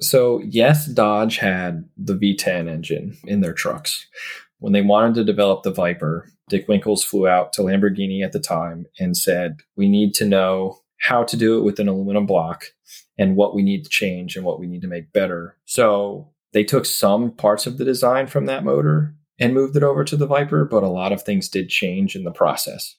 So, yes, Dodge had the V10 engine in their trucks. When they wanted to develop the Viper, Dick Winkles flew out to Lamborghini at the time and said, We need to know how to do it with an aluminum block and what we need to change and what we need to make better. So, they took some parts of the design from that motor and moved it over to the Viper, but a lot of things did change in the process.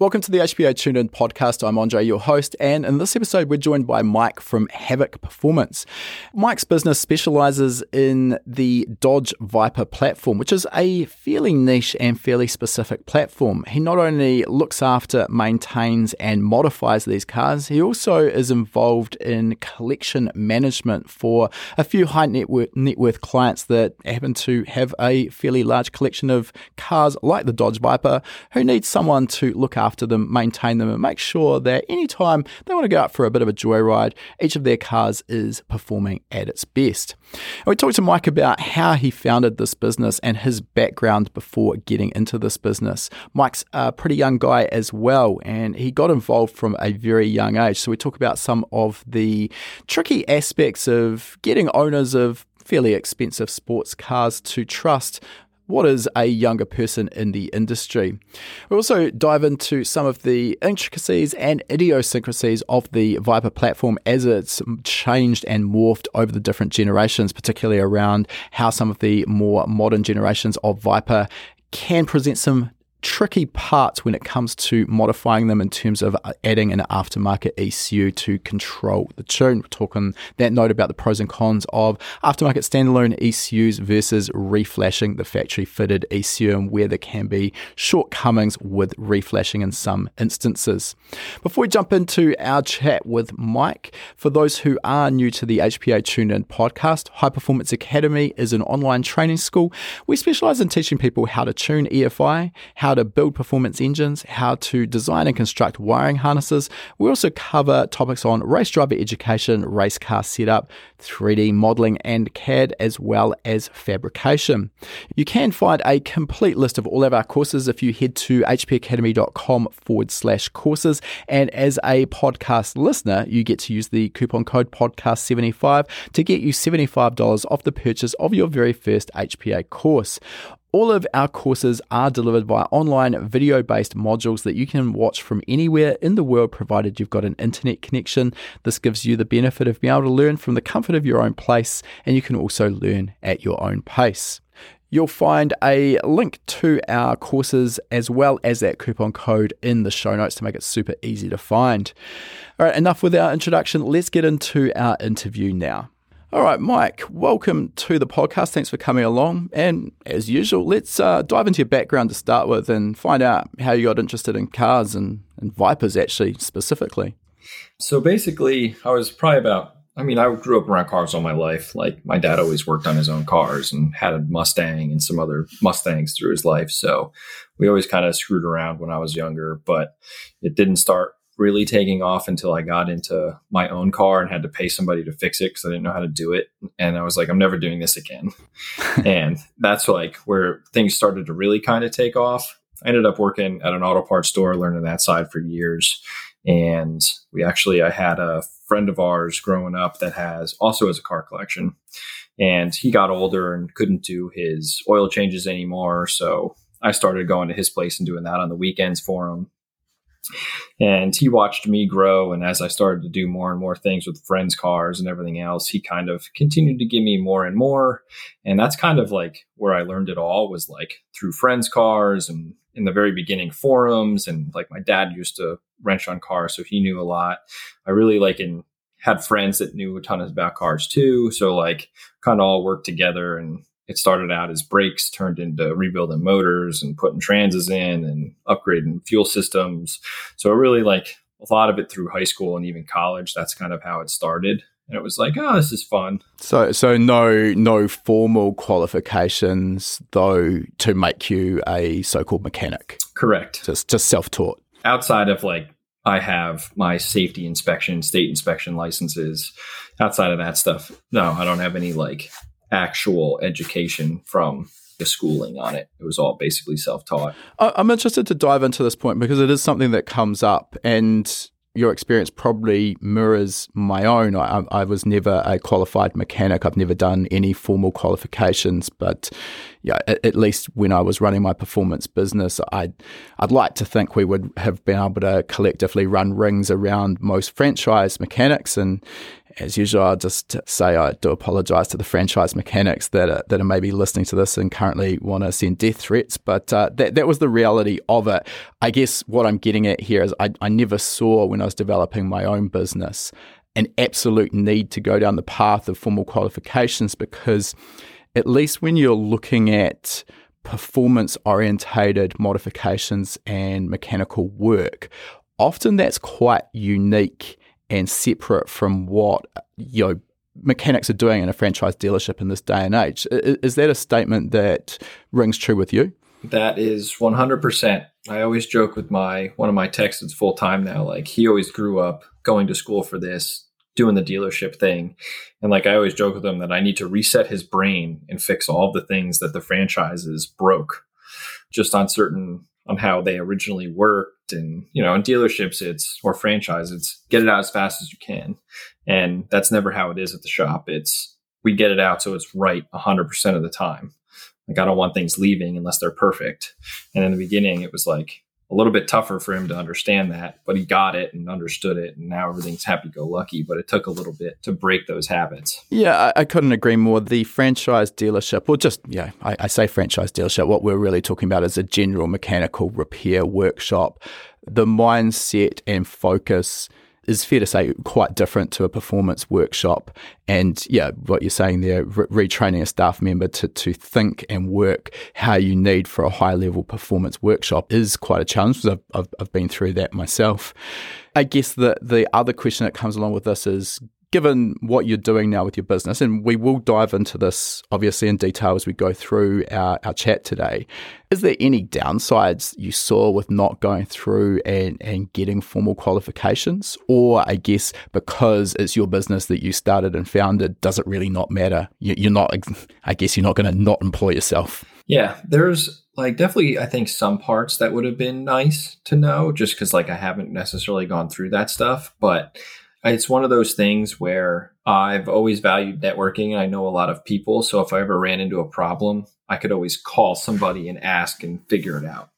Welcome to the HPA Tuned In podcast. I'm Andre, your host, and in this episode, we're joined by Mike from Havik Performance. Mike's business specializes in the Dodge Viper platform, which is a fairly niche and fairly specific platform. He not only looks after, maintains, and modifies these cars, he also is involved in collection management for a few high net worth, net worth clients that happen to have a fairly large collection of cars like the Dodge Viper who need someone to look after after them, maintain them, and make sure that anytime they want to go out for a bit of a joyride, each of their cars is performing at its best. And we talked to Mike about how he founded this business and his background before getting into this business. Mike's a pretty young guy as well, and he got involved from a very young age. So we talk about some of the tricky aspects of getting owners of fairly expensive sports cars to trust what is a younger person in the industry. We also dive into some of the intricacies and idiosyncrasies of the Viper platform as it's changed and morphed over the different generations, particularly around how some of the more modern generations of Viper can present some tricky parts when it comes to modifying them in terms of adding an aftermarket ECU to control the tune. We're talking that note about the pros and cons of aftermarket standalone ECUs versus reflashing the factory fitted ECU and where there can be shortcomings with reflashing in some instances. Before we jump into our chat with Mike, for those who are new to the HPA Tuned In podcast, High Performance Academy is an online training school. We specialize in teaching people how to tune EFI, how how to build performance engines, how to design and construct wiring harnesses. We also cover topics on race driver education, race car setup, 3D modeling, and CAD, as well as fabrication. You can find a complete list of all of our courses if you head to hpacademy.com forward slash courses. And as a podcast listener, you get to use the coupon code podcast75 to get you $75 off the purchase of your very first HPA course. All of our courses are delivered via online video based modules that you can watch from anywhere in the world, provided you've got an internet connection. This gives you the benefit of being able to learn from the comfort of your own place, and you can also learn at your own pace. You'll find a link to our courses as well as that coupon code in the show notes to make it super easy to find. All right, enough with our introduction. Let's get into our interview now. All right, Mike, welcome to the podcast. Thanks for coming along. And as usual, let's uh, dive into your background to start with and find out how you got interested in cars and, and Vipers, actually, specifically. So basically, I was probably about, I mean, I grew up around cars all my life. Like, my dad always worked on his own cars and had a Mustang and some other Mustangs through his life. So we always kind of screwed around when I was younger, but it didn't start really taking off until I got into my own car and had to pay somebody to fix it because I didn't know how to do it. And I was like, I'm never doing this again. and that's like where things started to really kind of take off. I ended up working at an auto parts store, learning that side for years. And we actually, I had a friend of ours growing up that has also has a car collection. And he got older and couldn't do his oil changes anymore. So I started going to his place and doing that on the weekends for him and he watched me grow. And as I started to do more and more things with friends' cars and everything else, he kind of continued to give me more and more. And that's kind of like where I learned it all was like through friends' cars and in the very beginning forums. And like my dad used to wrench on cars, so he knew a lot. I really like and had friends that knew a ton about cars too. So like kind of all worked together and it started out as brakes, turned into rebuilding motors and putting transes in and upgrading fuel systems. So really like a lot of it through high school and even college. That's kind of how it started. And it was like, oh, this is fun. So, so no, no formal qualifications though to make you a so-called mechanic. Correct. Just, just self-taught. Outside of like I have my safety inspection, state inspection licenses. Outside of that stuff, no, I don't have any like actual education from the schooling on it. It was all basically self taught. I'm interested to dive into this point because it is something that comes up and your experience probably mirrors my own. I, I, was never a qualified mechanic. I've never done any formal qualifications, but yeah, at, at, least when I was running my performance business, I'd I'd like to think we would have been able to collectively run rings around most franchise mechanics and as usual, I'll just say I do apologise to the franchise mechanics that are, that are maybe listening to this and currently want to send death threats. But uh, that that was the reality of it. I guess what I'm getting at here is I, I never saw when I was developing my own business an absolute need to go down the path of formal qualifications because at least when you're looking at performance orientated modifications and mechanical work, often that's quite unique and separate from what you know mechanics are doing in a franchise dealership in this day and age. Is that a statement that rings true with you? That is 100%. I always joke with my one of my techs that's full time now like he always grew up going to school for this, doing the dealership thing. And like I always joke with him that I need to reset his brain and fix all the things that the franchises broke just on certain on how they originally worked and you know in dealerships it's or franchise it's get it out as fast as you can. And that's never how it is at the shop. It's we get it out so it's right 100% of the time. Like i don't want things leaving unless they're perfect. And in the beginning it was like a little bit tougher for him to understand that, but he got it and understood it, and now everything's happy go lucky. But it took a little bit to break those habits. Yeah, I, I couldn't agree more. The franchise dealership, or just yeah, I, I say franchise dealership. What we're really talking about is a general mechanical repair workshop. The mindset and focus is fair to say quite different to a performance workshop. And yeah, what you're saying there, re- retraining a staff member to, to think and work how you need for a high level performance workshop is quite a challenge because I've, I've, I've been through that myself. I guess the, the other question that comes along with this is given what you're doing now with your business, and we will dive into this obviously in detail as we go through our, our chat today, is there any downsides you saw with not going through and, and getting formal qualifications? Or I guess because it's your business that you started and founded, does it really not matter? You're not, I guess you're not going to not employ yourself. Yeah, there's like definitely I think some parts that would have been nice to know just cuz like I haven't necessarily gone through that stuff, but it's one of those things where I've always valued networking. I know a lot of people. So if I ever ran into a problem, I could always call somebody and ask and figure it out.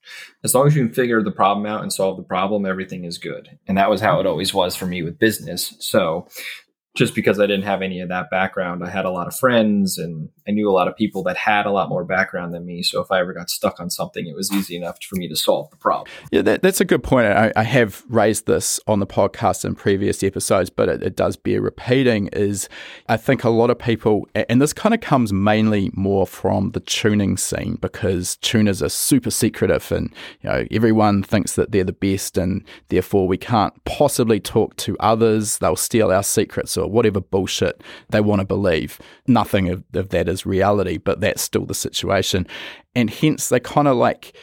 As long as you can figure the problem out and solve the problem, everything is good. And that was how it always was for me with business. So just because I didn't have any of that background, I had a lot of friends and I knew a lot of people that had a lot more background than me. So if I ever got stuck on something, it was easy enough for me to solve the problem. Yeah, that, that's a good point. I, I, have raised this on the podcast in previous episodes, but it, it does bear repeating. Is I think a lot of people, and this kind of comes mainly more from the tuning scene because tuners are super secretive, and you know everyone thinks that they're the best, and therefore we can't possibly talk to others. They'll steal our secrets or whatever bullshit they want to believe. Nothing of, of that is reality, but that's still the situation. And hence they kind of like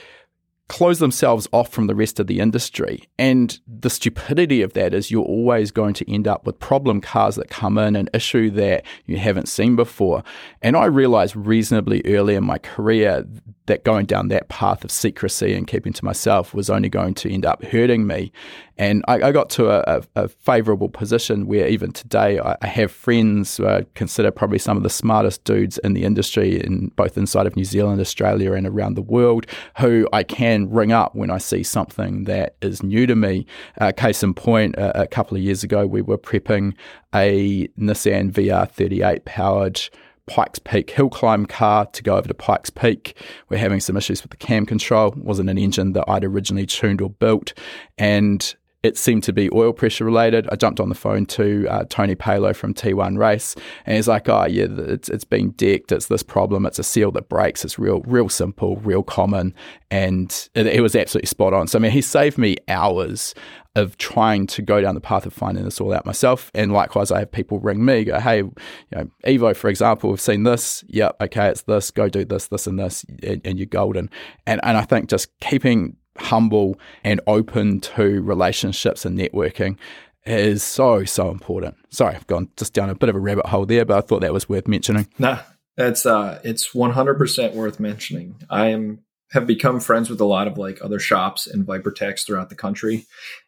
close themselves off from the rest of the industry. And the stupidity of that is you're always going to end up with problem cars that come in, an issue that you haven't seen before. And I realized reasonably early in my career that going down that path of secrecy and keeping to myself was only going to end up hurting me. And I, I got to a, a, a, favorable position where even today I, I have friends who I consider probably some of the smartest dudes in the industry, in both inside of New Zealand, Australia, and around the world, who I can ring up when I see something that is new to me. Uh, case in point, a, a couple of years ago, we were prepping a Nissan VR38 powered Pikes Peak hill climb car to go over to Pikes Peak. We're having some issues with the cam control. It wasn't an engine that I'd originally tuned or built. And it seemed to be oil pressure related. I jumped on the phone to uh, Tony Palo from T1 Race, and he's like, "Oh yeah, it's it's been decked. It's this problem. It's a seal that breaks. It's real, real simple, real common." And it, it was absolutely spot on. So I mean, he saved me hours of trying to go down the path of finding this all out myself. And likewise, I have people ring me, go, "Hey, you know, Evo, for example, we've seen this. Yep, okay, it's this. Go do this, this, and this, and, and you're golden." And and I think just keeping humble and open to relationships and networking is so so important. Sorry, I've gone just down a bit of a rabbit hole there, but I thought that was worth mentioning. Nah, That's uh it's 100% worth mentioning. I am have become friends with a lot of like other shops and Vipertechs throughout the country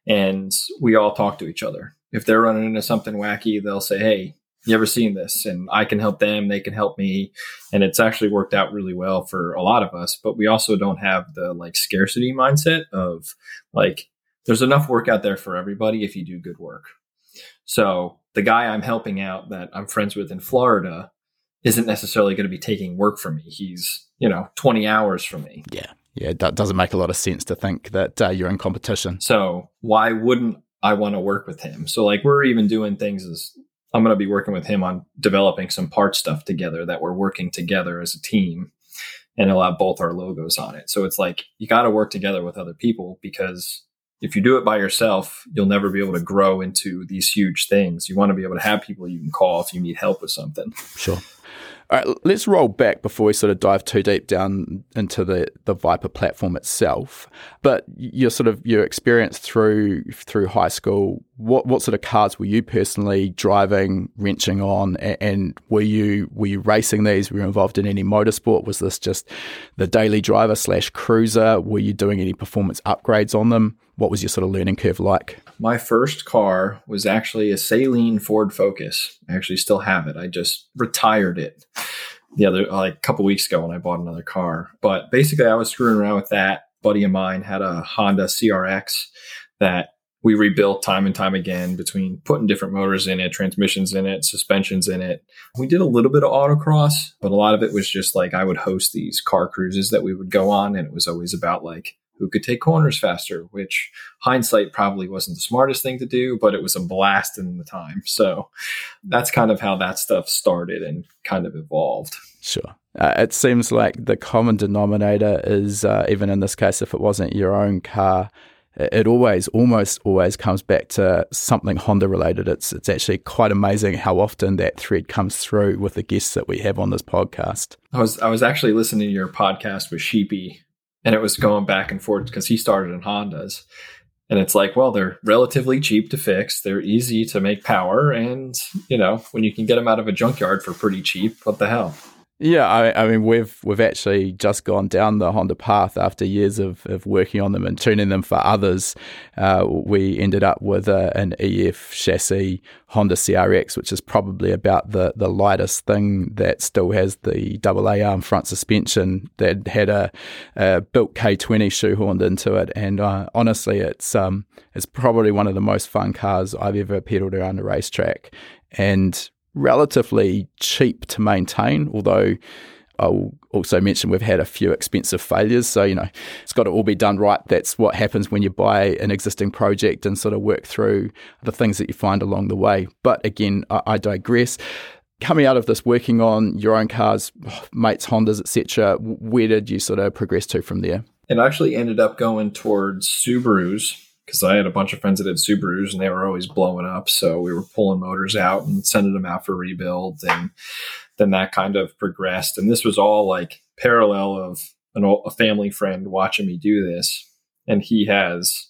and we all talk to each other. If they're running into something wacky, they'll say, "Hey, you ever seen this?" and I can help them, they can help me, and it's actually worked out really well for a lot of us, but we also don't have the like scarcity mindset of like there's enough work out there for everybody if you do good work. So, the guy I'm helping out that I'm friends with in Florida isn't necessarily going to be taking work from me. He's, you know, 20 hours from me. Yeah. Yeah. That doesn't make a lot of sense to think that uh, you're in competition. So why wouldn't I want to work with him? So, like, we're even doing things as I'm going to be working with him on developing some part stuff together that we're working together as a team and it'll have both our logos on it. So it's like you got to work together with other people because if you do it by yourself, you'll never be able to grow into these huge things. You want to be able to have people you can call if you need help with something. Sure. All right, let's roll back before we sort of dive too deep down into the, the Viper platform itself. But your sort of your experience through through high school, what what sort of cars were you personally driving, wrenching on, and, and were you were you racing these? Were you involved in any motorsport? Was this just the daily driver slash cruiser? Were you doing any performance upgrades on them? What was your sort of learning curve like? My first car was actually a Saleen Ford Focus. I actually still have it. I just retired it the other like a couple weeks ago when I bought another car. But basically, I was screwing around with that. Buddy of mine had a Honda CRX that we rebuilt time and time again between putting different motors in it, transmissions in it, suspensions in it. We did a little bit of autocross, but a lot of it was just like I would host these car cruises that we would go on, and it was always about like who could take corners faster, which hindsight probably wasn't the smartest thing to do, but it was a blast in the time. So that's kind of how that stuff started and kind of evolved. Sure. Uh, it seems like the common denominator is, uh, even in this case, if it wasn't your own car, it always, almost always comes back to something Honda related. It's it's actually quite amazing how often that thread comes through with the guests that we have on this podcast. I was I was actually listening to your podcast with Sheepey and it was going back and forth because he started in Hondas. And it's like, well, they're relatively cheap to fix. They're easy to make power. And, you know, when you can get them out of a junkyard for pretty cheap, what the hell? Yeah, I, I, mean, we've we've actually just gone down the Honda path after years of, of working on them and tuning them for others. Uh, we ended up with a, an EF chassis Honda CRX, which is probably about the, the lightest thing that still has the double A arm front suspension that had a, a built K20 shoehorned into it. And uh, honestly, it's um it's probably one of the most fun cars I've ever pedaled around a racetrack. And relatively cheap to maintain, although I'll also mention we've had a few expensive failures. So, you know, it's got to all be done right. That's what happens when you buy an existing project and sort of work through the things that you find along the way. But again, I, I digress. Coming out of this, working on your own cars, mates, Hondas, etc., where did you sort of progress to from there? It actually ended up going towards Subarus because I had a bunch of friends that had Subarus and they were always blowing up. So we were pulling motors out and sending them out for rebuild. And then that kind of progressed. And this was all like parallel of an a family friend watching me do this. And he has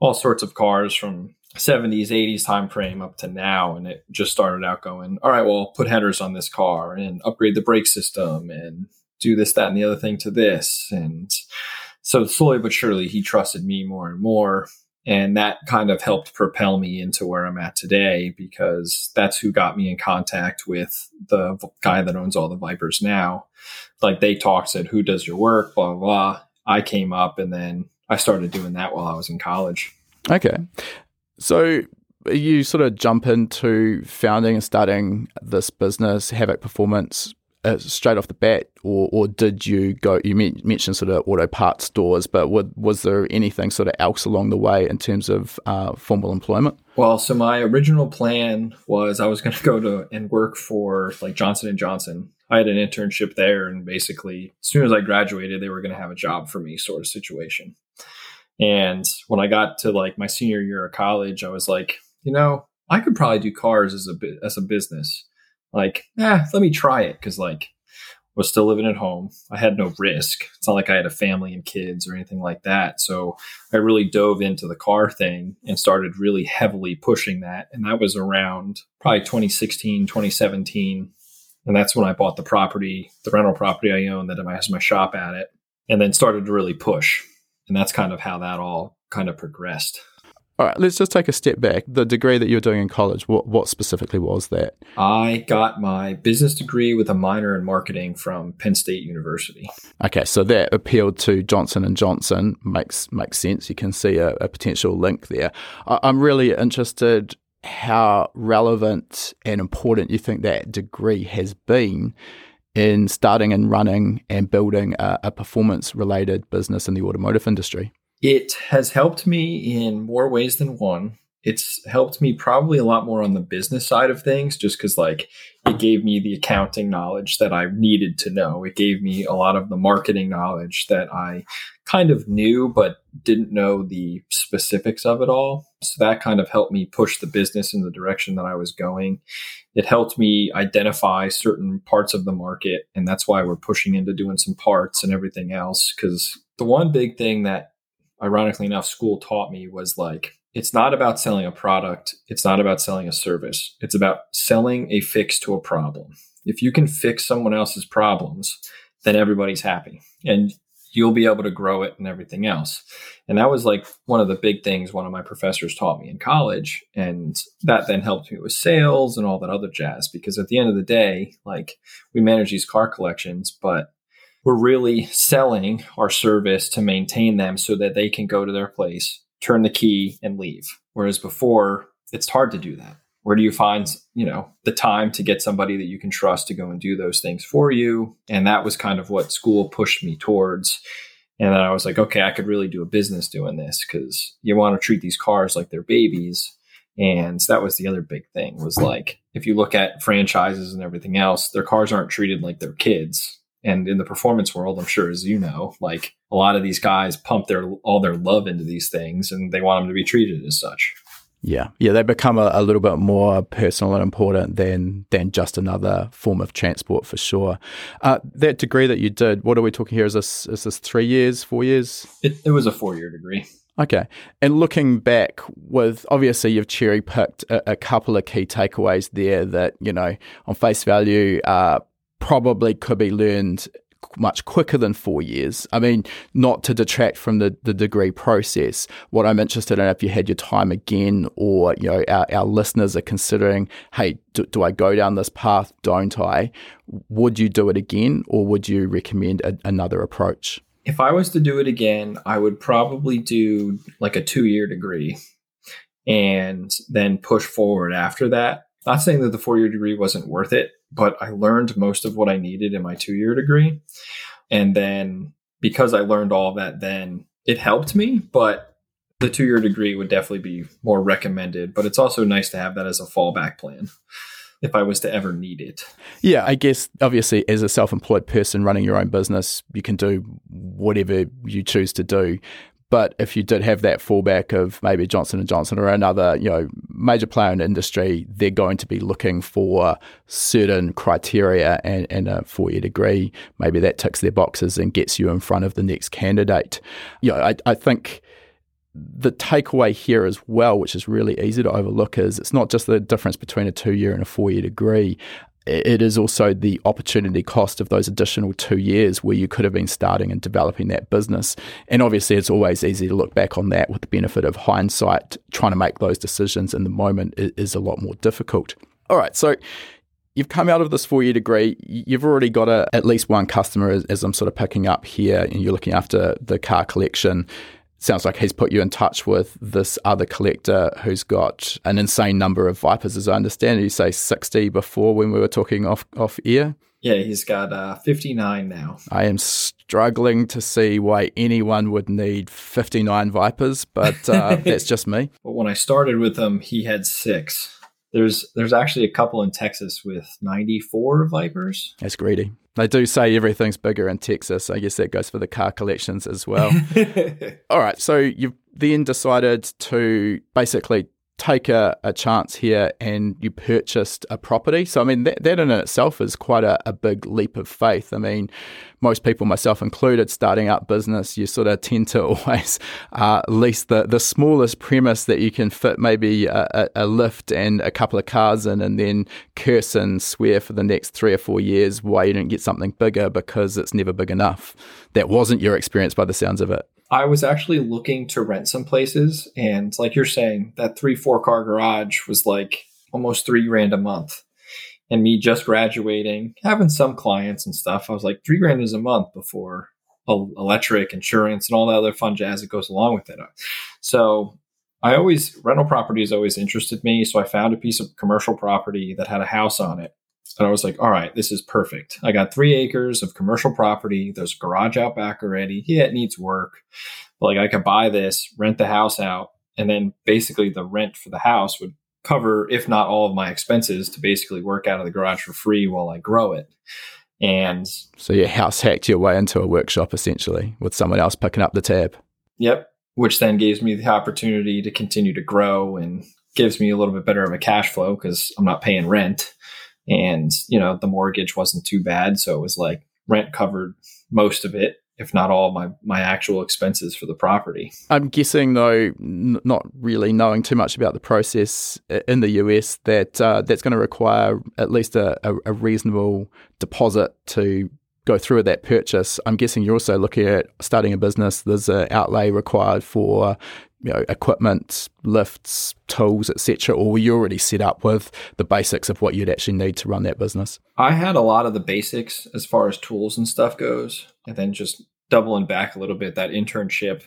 all sorts of cars from 70s, 80s time frame up to now. And it just started out going, all right, well, put headers on this car and upgrade the brake system and do this, that, and the other thing to this. And so slowly but surely he trusted me more and more and that kind of helped propel me into where i'm at today because that's who got me in contact with the guy that owns all the vipers now. Like they talked said who does your work? Blah blah blah. I came up and then i started doing that while i was in college. Okay. So you sort of jump into founding and starting this business Havik performance uh, straight off the bat, or, or did you go? You mentioned sort of auto parts stores, but was, was there anything sort of else along the way in terms of uh, formal employment? Well, so my original plan was I was going to go to and work for like Johnson and Johnson. I had an internship there, and basically, as soon as I graduated, they were going to have a job for me, sort of situation. And when I got to like my senior year of college, I was like, you know, I could probably do cars as a as a business like, eh, let me try it because like was still living at home. I had no risk. It's not like I had a family and kids or anything like that. So I really dove into the car thing and started really heavily pushing that. And that was around probably 2016, 2017. And that's when I bought the property, the rental property I own that has my shop at it, and then started to really push. And that's kind of how that all kind of progressed. All right, let's just take a step back. The degree that you're doing in college, what, what specifically was that? I got my business degree with a minor in marketing from Penn State University. Okay, so that appealed to Johnson and Johnson. Makes makes sense. You can see a, a potential link there. I, I'm really interested how relevant and important you think that degree has been in starting and running and building a, a performance related business in the automotive industry. It has helped me in more ways than one. It's helped me probably a lot more on the business side of things, just because like it gave me the accounting knowledge that I needed to know. It gave me a lot of the marketing knowledge that I kind of knew, but didn't know the specifics of it all. So that kind of helped me push the business in the direction that I was going. It helped me identify certain parts of the market. And that's why we're pushing into doing some parts and everything else. Because the one big thing that ironically enough, school taught me was like, it's not about selling a product. It's not about selling a service. It's about selling a fix to a problem. If you can fix someone else's problems, then everybody's happy and you'll be able to grow it and everything else. And that was like one of the big things one of my professors taught me in college. And that then helped me with sales and all that other jazz. Because at the end of the day, like we manage these car collections, but we're really selling our service to maintain them so that they can go to their place, turn the key, and leave. Whereas before, it's hard to do that. Where do you find, you know, the time to get somebody that you can trust to go and do those things for you? And that was kind of what school pushed me towards. And then I was like, okay, I could really do a business doing this because you want to treat these cars like they're babies. And that was the other big thing was like, if you look at franchises and everything else, their cars aren't treated like they're kids and in the performance world i'm sure as you know like a lot of these guys pump their all their love into these things and they want them to be treated as such. Yeah. Yeah they become a, a little bit more personal and important than than just another form of transport for sure. Uh, that degree that you did what are we talking here? Is this is this three years four years? It, it was a four year degree. Okay. And looking back with obviously you've cherry picked a, a, couple of key takeaways there that, you know, on face value, uh, probably could be learned much quicker than four years. I mean, not to detract from the, the degree process. What I'm interested in, if you had your time again, or you know, our, our listeners are considering, hey, do, do I go down this path? Don't I? Would you do it again, or would you recommend a, another approach? If I was to do it again, I would probably do like a two year degree and then push forward after that. Not saying that the four year degree wasn't worth it but I learned most of what I needed in my two year degree. And then because I learned all that, then it helped me. But the two year degree would definitely be more recommended. But it's also nice to have that as a fallback plan if I was to ever need it. Yeah, I guess obviously as a self-employed person running your own business, you can do whatever you choose to do. But if you did have that fallback of maybe Johnson and Johnson or another, you know, major player in the industry, they're going to be looking for certain criteria and, and a four-year degree. Maybe that ticks their boxes and gets you in front of the next candidate. You know, I, I think the takeaway here as well, which is really easy to overlook, is it's not just the difference between a two-year and a four-year degree it is also the opportunity cost of those additional two years where you could have been starting and developing that business. And obviously, it's always easy to look back on that with the benefit of hindsight. Trying to make those decisions in the moment is a lot more difficult. All right, so you've come out of this four year degree, you've already got a, at least one customer, as, as, I'm sort of picking up here, and you're looking after the car collection sounds like he's put you in touch with this other collector who's got an insane number of vipers, as I understand. You say sixty before when we were talking off off air. Yeah, he's got uh, fifty nine now. I am struggling to see why anyone would need fifty nine vipers, but uh, that's just me. But when I started with him, he had six. There's there's actually a couple in Texas with 94 Vipers. That's greedy. They do say everything's bigger in Texas. I guess that goes for the car collections as well. All right, so you've then decided to basically take a, a chance here and you purchased a property. So, I mean, that, that in itself is quite a, a big leap of faith. I mean, most people, myself included, starting up business, you sort of tend to always uh, lease the, the smallest premise that you can fit maybe a, a, lift and a couple of cars in, and then curse and swear for the next three or four years why you didn't get something bigger because it's never big enough. That wasn't your experience by the sounds of it. I was actually looking to rent some places, and like you're saying, that three, four car garage was like almost three grand a month. And me just graduating, having some clients and stuff, I was like, three grand is a month before electric, insurance, and all the other fun jazz that goes along with it. So I always, rental properties always interested me. So I found a piece of commercial property that had a house on it. And I was like, all right, this is perfect. I got three acres of commercial property. There's a garage out back already. Yeah, it needs work. But like I could buy this, rent the house out, and then basically the rent for the house would cover, if not all of my expenses, to basically work out of the garage for free while I grow it. And so your house hacked your way into a workshop essentially with someone else picking up the tab. Yep. Which then gives me the opportunity to continue to grow and gives me a little bit better of a cash flow because I'm not paying rent and you know the mortgage wasn't too bad so it was like rent covered most of it if not all my my actual expenses for the property. I'm guessing though n- not really knowing too much about the process in the us that uh, that's going to require at least a, a, a reasonable deposit to go through with that purchase, I'm guessing you're also looking at starting a business. There's an outlay required for you know, equipment, lifts, tools, etc., or were you already set up with the basics of what you'd actually need to run that business? I had a lot of the basics as far as tools and stuff goes, and then just doubling back a little bit that internship.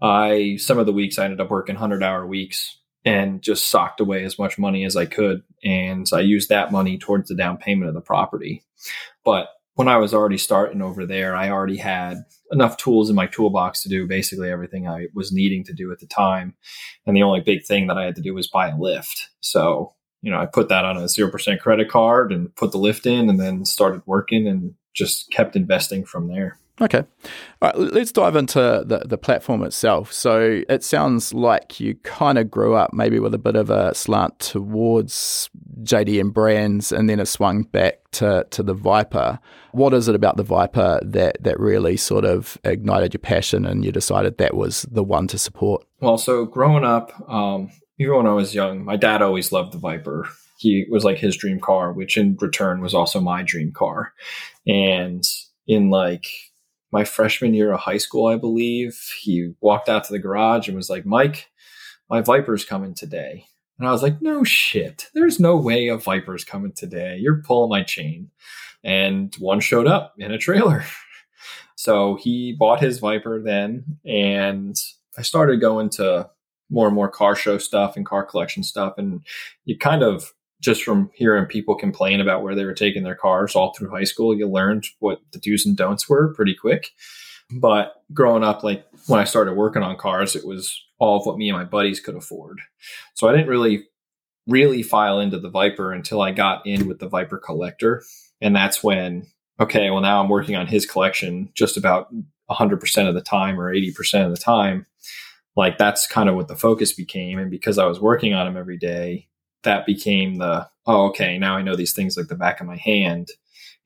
I some of the weeks I ended up working hundred hour weeks and just socked away as much money as I could, and I used that money towards the down payment of the property. But when I was already starting over there, I already had enough tools in my toolbox to do basically everything I was needing to do at the time. And the only big thing that I had to do was buy a lift. So, you know, I put that on a 0% credit card and put the lift in and then started working and just kept investing from there. Okay. All right, let's dive into the, the platform itself. So it sounds like you kind of grew up maybe with a bit of a slant towards JDM brands and then it swung back to, to the Viper. What is it about the Viper that, that really sort of ignited your passion and you decided that was the one to support? Well, so growing up, um, even when I was young, my dad always loved the Viper. He was like his dream car, which in return was also my dream car. And in like my freshman year of high school, I believe. He walked out to the garage and was like, Mike, my Viper's coming today. And I was like, no shit. There's no way a Viper's coming today. You're pulling my chain. And one showed up in a trailer. so he bought his Viper then. And I started going to more and more car show stuff and car collection stuff. And you kind of just from hearing people complain about where they were taking their cars all through high school, you learned what the do's and don'ts were pretty quick. But growing up, like when I started working on cars, it was all of what me and my buddies could afford. So I didn't really, really file into the Viper until I got in with the Viper collector. And that's when, okay, well, now I'm working on his collection just about 100% of the time or 80% of the time. Like that's kind of what the focus became. And because I was working on him every day, that became the oh okay now i know these things like the back of my hand.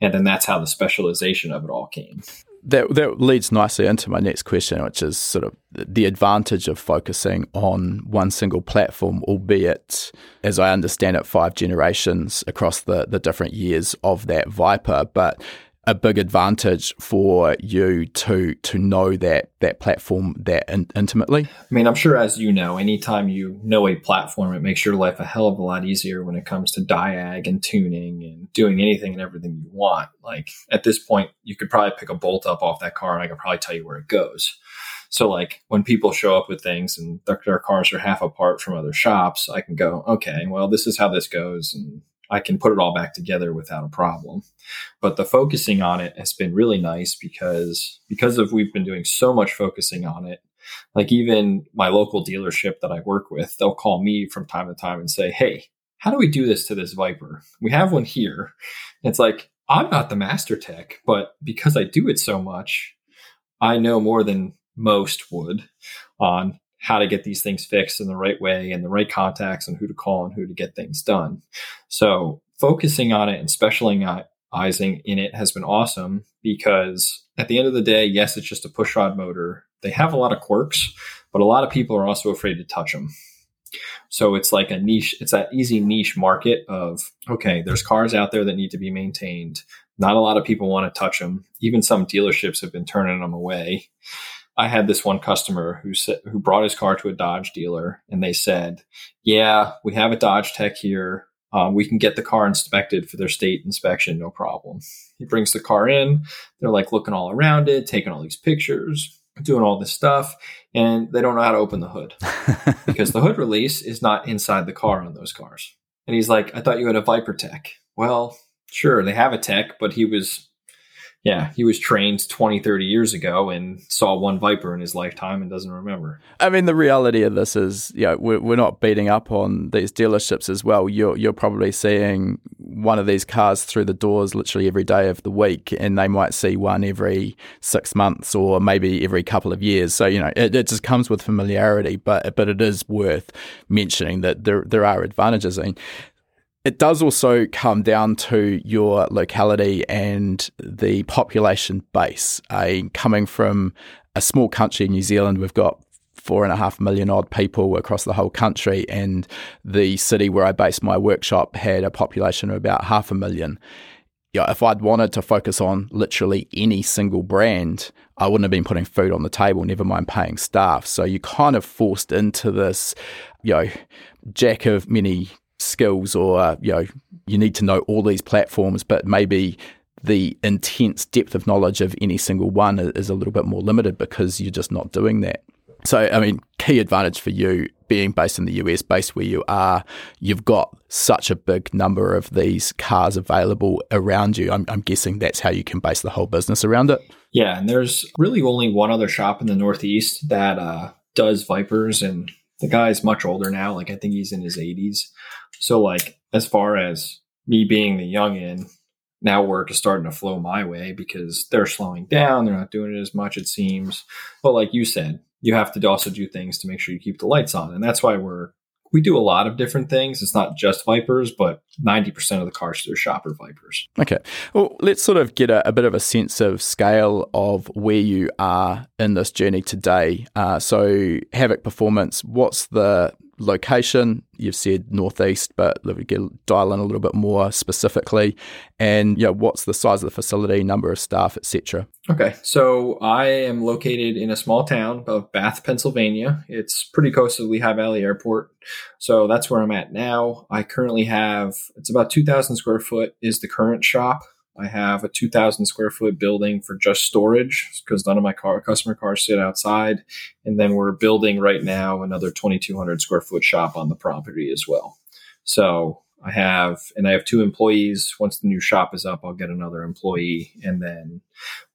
And then that's how the specialization of it all came. That that leads nicely into my next question which is sort of the advantage of focusing on one single platform albeit as i understand it five generations across the the different years of that viper. But a big advantage for you to to know that that platform that in, intimately? I mean, I'm sure as you know, anytime you know a platform, it makes your life a hell of a lot easier when it comes to diag and tuning and doing anything and everything you want. Like at this point, you could probably pick a bolt up off that car and I could probably tell you where it goes. So like when people show up with things and their, their cars are half apart from other shops, I can go, okay, well, this is how this goes and I can put it all back together without a problem. But the focusing on it has been really nice because because of we've been doing so much focusing on it. Like even my local dealership that I work with, they'll call me from time to time and say, "Hey, how do we do this to this Viper? We have one here." it's like I'm not the master tech, but because I do it so much, I know more than most would on how to get these things fixed in the right way and the right contacts and who to call and who to get things done. So focusing on it and specializing in it has been awesome because at the end of the day, yes, it's just a pushrod motor. They have a lot of quirks, but a lot of people are also afraid to touch them. So it's like a niche, it's that easy niche market of, okay, there's cars out there that need to be maintained. Not a lot of people want to touch them. Even some dealerships have been turning them away. I had this one customer who said, who brought his car to a Dodge dealer and they said, yeah, we have a Dodge tech here. Um, we can get the car inspected for their state inspection, no problem. He brings the car in. They're like looking all around it, taking all these pictures doing all this stuff and they don't know how to open the hood because the hood release is not inside the car on those cars. And he's like, I thought you had a Viper tech. Well, sure, they have a tech, but he was yeah, he was trained 20, 30 years ago and saw one Viper in his lifetime and doesn't remember. I mean, the reality of this is, you know, we're, we're not beating up on these dealerships as well. You're, you're probably seeing one of these cars through the doors literally every day of the week, and they might see one every six months or maybe every couple of years. So, you know, it, it just comes with familiarity, but, but it is worth mentioning that there, there are advantages. I mean, it does also come down to your locality and the population base. Uh, coming from a small country, in New Zealand, we've got four and a half million odd people across the whole country, and the city where I based my workshop had a population of about half a million. Yeah, if I'd wanted to focus on literally any single brand, I wouldn't have been putting food on the table, never mind paying staff. So you're kind of forced into this, you know, jack of many skills or uh, you know you need to know all these platforms but maybe the intense depth of knowledge of any single one is a little bit more limited because you're just not doing that. So i mean key advantage for you being based in the us based where you are you've got such a big number of these cars available around you. I'm, I'm guessing that's how you can base the whole business around it. Yeah and there's really only one other shop in the northeast that uh, does vipers and the guy's much older now like i think he's in his 80s so like as far as me being the youngin, now work is starting to flow my way because they're slowing down. They're not doing it as much, it seems. But like you said, you have to also do things to make sure you keep the lights on. And that's why we're we do a lot of different things. It's not just Vipers, but 90% of the cars through shop are Vipers. Okay. Well, let's sort of get a, a, bit of a sense of scale of where you are in this journey today. Uh, so, Havik Performance, what's the location. You've said northeast, but we get dial in a little bit more specifically. And yeah, what's the size of the facility, number of staff, etc. Okay, so I am located in a small town of Bath, Pennsylvania. It's pretty close to Lehigh Valley Airport, so that's where I'm at now. I currently have it's about 2,000 square foot is the current shop. I have a 2,000 square foot building for just storage because none of my car customer cars sit outside. And then we're building right now another 2,200 square foot shop on the property as well. So I have, and I have two employees. Once the new shop is up, I'll get another employee, and then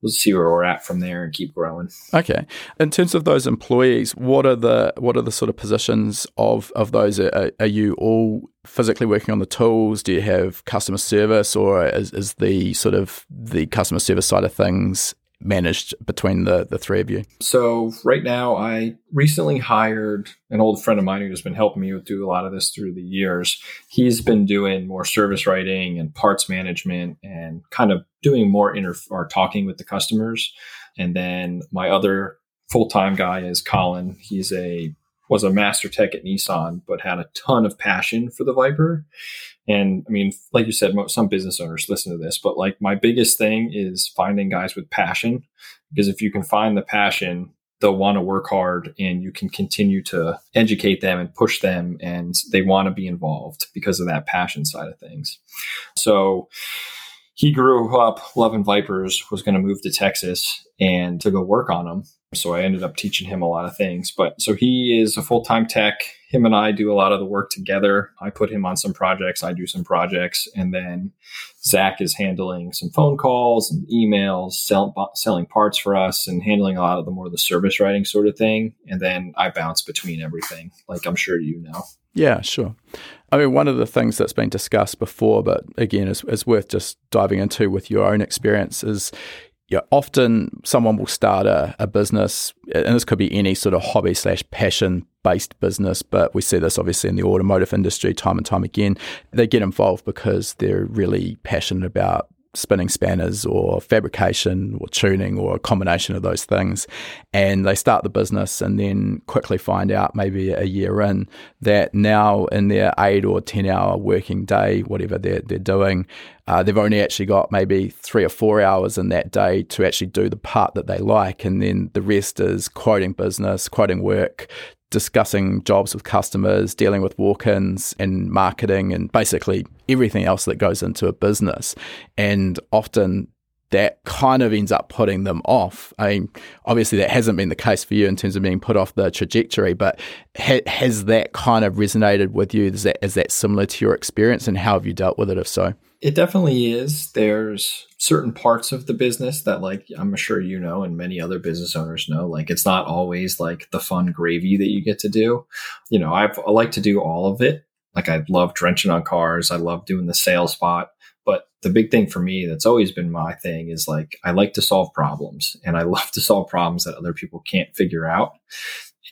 we'll see where we're at from there and keep growing. Okay. In terms of those employees, what are the what are the sort of positions of of those? Are, are you all physically working on the tools? Do you have customer service, or is, is the sort of the customer service side of things managed between the the three of you? So right now, I recently hired an old friend of mine who's been helping me with do a lot of this through the years. He's been doing more service writing and parts management and kind of doing more inter or talking with the customers. And then my other full time guy is Colin. He's a was a master tech at Nissan, but had a ton of passion for the Viper. And I mean, like you said, some business owners listen to this, but like my biggest thing is finding guys with passion because if you can find the passion, they'll want to work hard and you can continue to educate them and push them and they want to be involved because of that passion side of things. So he grew up loving Vipers, was going to move to Texas and to go work on them. So I ended up teaching him a lot of things. But so he is a full time tech. Him and I do a lot of the work together. I put him on some projects, I do some projects. And then Zach is handling some phone calls and emails, sell, selling parts for us, and handling a lot of the more the service writing sort of thing. And then I bounce between everything, like I'm sure you know. Yeah, sure. I mean, one of the things that's been discussed before, but again, is, is worth just diving into with your own experience is you know, often someone will start a, a business, and this could be any sort of hobby slash passion based business, but we see this obviously in the automotive industry time and time again. They get involved because they're really passionate about spinning spanners or fabrication or tuning or a combination of those things. And they start the business and then quickly find out, maybe a year in, that now in their eight or 10 hour working day, whatever they're, they're doing, uh, they've only actually got maybe three or four hours in that day to actually do the part that they like. And then the rest is quoting business, quoting work, discussing jobs with customers, dealing with walk ins and marketing, and basically everything else that goes into a business. And often that kind of ends up putting them off. I mean, obviously, that hasn't been the case for you in terms of being put off the trajectory, but ha- has that kind of resonated with you? Is that, is that similar to your experience, and how have you dealt with it if so? It definitely is. There's certain parts of the business that, like, I'm sure you know, and many other business owners know, like, it's not always like the fun gravy that you get to do. You know, I've, I like to do all of it. Like, I love drenching on cars, I love doing the sales spot. But the big thing for me that's always been my thing is like, I like to solve problems and I love to solve problems that other people can't figure out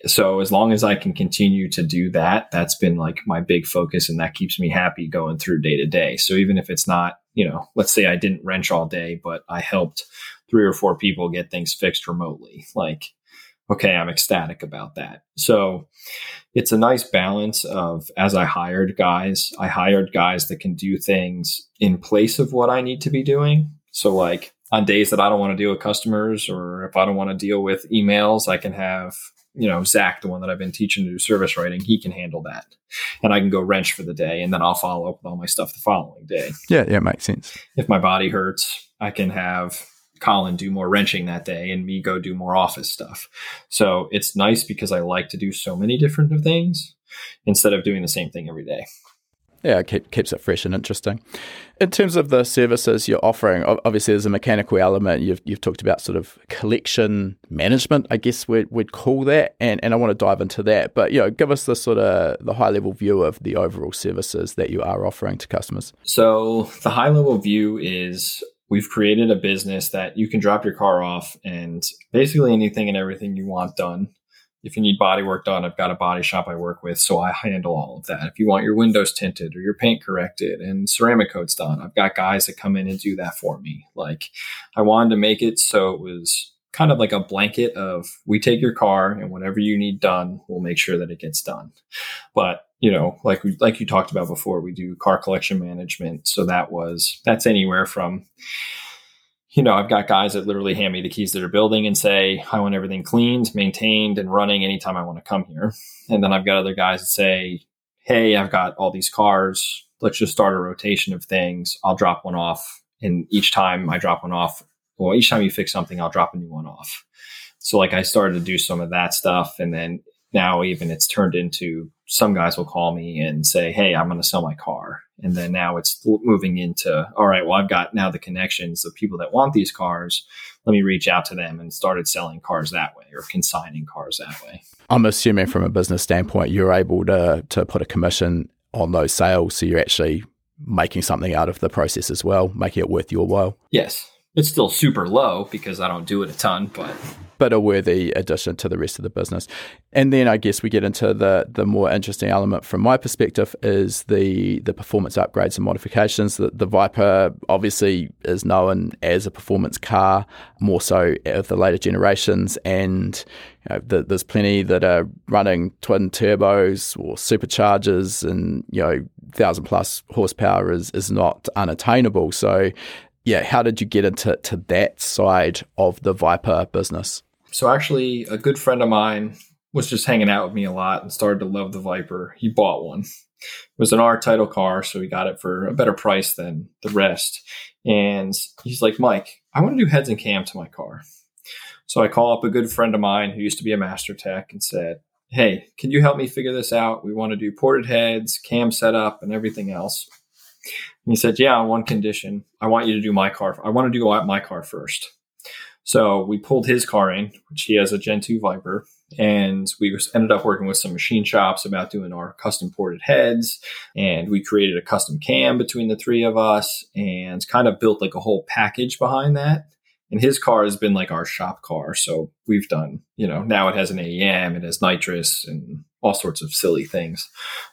so as long as I can continue to do that, that's been like my big focus and that keeps me happy going through day to day. So even if it's not, you know, let's say I didn't wrench all day, but I helped three or four people get things fixed remotely, like, okay, I'm ecstatic about that. So it's a nice balance of as I hired guys, I hired guys that can do things in place of what I need to be doing. So like on days that I don't want to deal with customers or if I don't want to deal with emails, I can have you know, Zach, the one that I've been teaching to do service writing, he can handle that. And I can go wrench for the day and then I'll follow up with all my stuff the following day. Yeah, yeah, it makes sense. If my body hurts, I can have Colin do more wrenching that day and me go do more office stuff. So it's nice because I like to do so many different things instead of doing the same thing every day yeah, it keep, keeps it fresh and interesting. In terms of the services you're offering, obviously there's a mechanical element. You've, you've talked about sort of collection management, I guess we'd, we'd call that, and, and I want to dive into that. But you know, give us the sort of the high level view of the overall services that you are offering to customers. So the high level view is we've created a business that you can drop your car off and basically anything and everything you want done if you need body work done, I've got a body shop I work with, so I handle all of that. If you want your windows tinted or your paint corrected and ceramic coats done, I've got guys that come in and do that for me. Like I wanted to make it so it was kind of like a blanket of we take your car and whatever you need done, we'll make sure that it gets done. But you know, like like you talked about before, we do car collection management. So that was that's anywhere from you know, I've got guys that literally hand me the keys to their building and say, I want everything cleaned, maintained, and running anytime I want to come here. And then I've got other guys that say, Hey, I've got all these cars. Let's just start a rotation of things. I'll drop one off. And each time I drop one off, well, each time you fix something, I'll drop a new one off. So, like, I started to do some of that stuff. And then now, even it's turned into some guys will call me and say, Hey, I'm going to sell my car and then now it's moving into, all right, well, I've got now the connections of people that want these cars. Let me reach out to them and started selling cars that way or consigning cars that way. I'm assuming from a business standpoint, you're able to, to put a commission on those sales. So you're actually making something out of the process as well, making it worth your while. Yes. It's still super low because I don't do it a ton, but but a worthy addition to the rest of the business. And then I guess we get into the the more interesting element from my perspective is the the performance upgrades and modifications. The, the Viper obviously is known as a performance car, more so of the later generations, and you know, the, there's plenty that are running twin turbos or superchargers, and you know thousand plus horsepower is is not unattainable. So yeah, how did you get into to that side of the Viper business? So actually, a good friend of mine was just hanging out with me a lot and started to love the Viper. He bought one. It was an R title car, so he got it for a better price than the rest. And he's like, Mike, I want to do heads and cam to my car. So I call up a good friend of mine who used to be a master tech and said, Hey, can you help me figure this out? We want to do ported heads, cam setup, and everything else. And he said, Yeah, on one condition. I want you to do my car. I want to do my car first. So we pulled his car in, which he has a Gen 2 Viper, and we ended up working with some machine shops about doing our custom ported heads. And we created a custom cam between the three of us and kind of built like a whole package behind that. And his car has been like our shop car. So we've done, you know, now it has an AEM, it has nitrous and all sorts of silly things.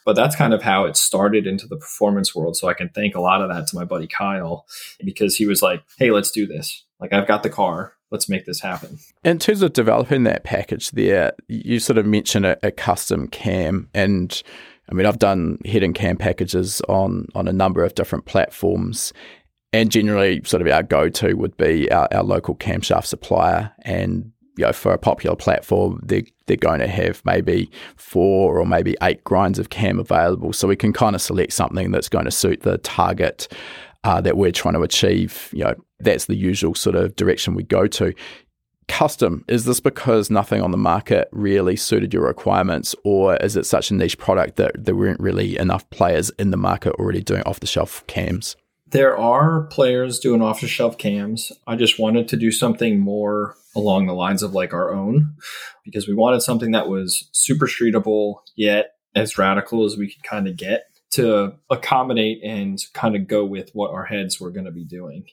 But that's kind of how it started into the performance world. So I can thank a lot of that to my buddy Kyle because he was like, hey, let's do this. Like, I've got the car. Let's make this happen. In terms of developing that package there, you sort of mentioned a, a custom cam and I mean, I've done head and cam packages on on a number of different platforms, and generally, sort of our go to would be our, our local camshaft supplier. And you know, for a popular platform, they're, they're going to have maybe four or maybe eight grinds of cam available, so we can kind of select something that's going to suit the target uh, that we're trying to achieve. You know, that's the usual sort of direction we go to custom? Is this because nothing on the market really suited your requirements, or is it such a niche product that there weren't really enough players in the market already doing off the shelf cams? There are players doing off the shelf cams. I just wanted to do something more along the lines of like our own because we wanted something that was super streetable yet as radical as we could kind of get to accommodate and kind of go with what our heads were going to be doing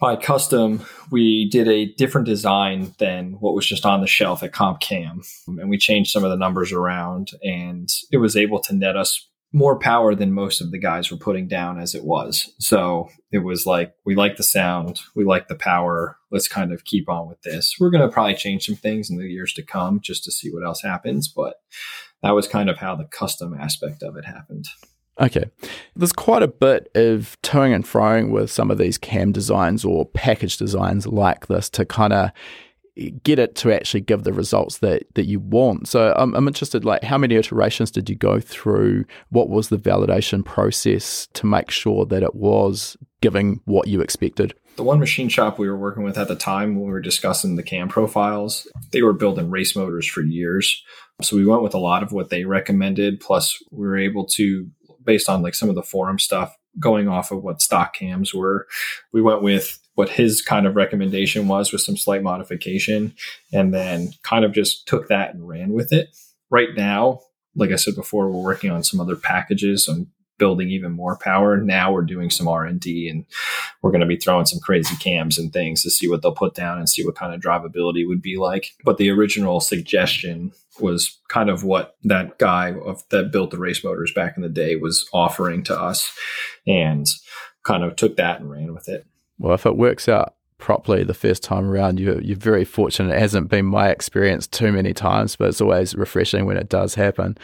by custom, we did a different design than what was just on the shelf at CompCam. And we changed some of the numbers around, and it was able to net us more power than most of the guys were putting down as it was. So it was like, we like the sound, we like the power. Let's kind of keep on with this. We're going to probably change some things in the years to come just to see what else happens. But that was kind of how the custom aspect of it happened. Okay. There's quite a bit of toing and froing with some of these cam designs or package designs like this to kind of get it to actually give the results that that you want. So I'm, I'm interested, like, how many iterations did you go through? What was the validation process to make sure that it was giving what you expected? The one machine shop we were working with at the time when we were discussing the cam profiles, they were building race motors for years. So we went with a lot of what they recommended. Plus, we were able to based on like some of the forum stuff going off of what stock cams were. We went with what his kind of recommendation was with some slight modification and then kind of just took that and ran with it. Right now, like I said before, we're working on some other packages on building even more power. Now we're doing some R&D and we're going to be throwing some crazy cams and things to see what they'll put down and see what kind of drivability would be like. But the original suggestion was kind of what that guy of, that built the race motors back in the day was offering to us and kind of took that and ran with it. Well, if it works out properly the first time around, you're, you're very fortunate. It hasn't been my experience too many times, but it's always refreshing when it does happen.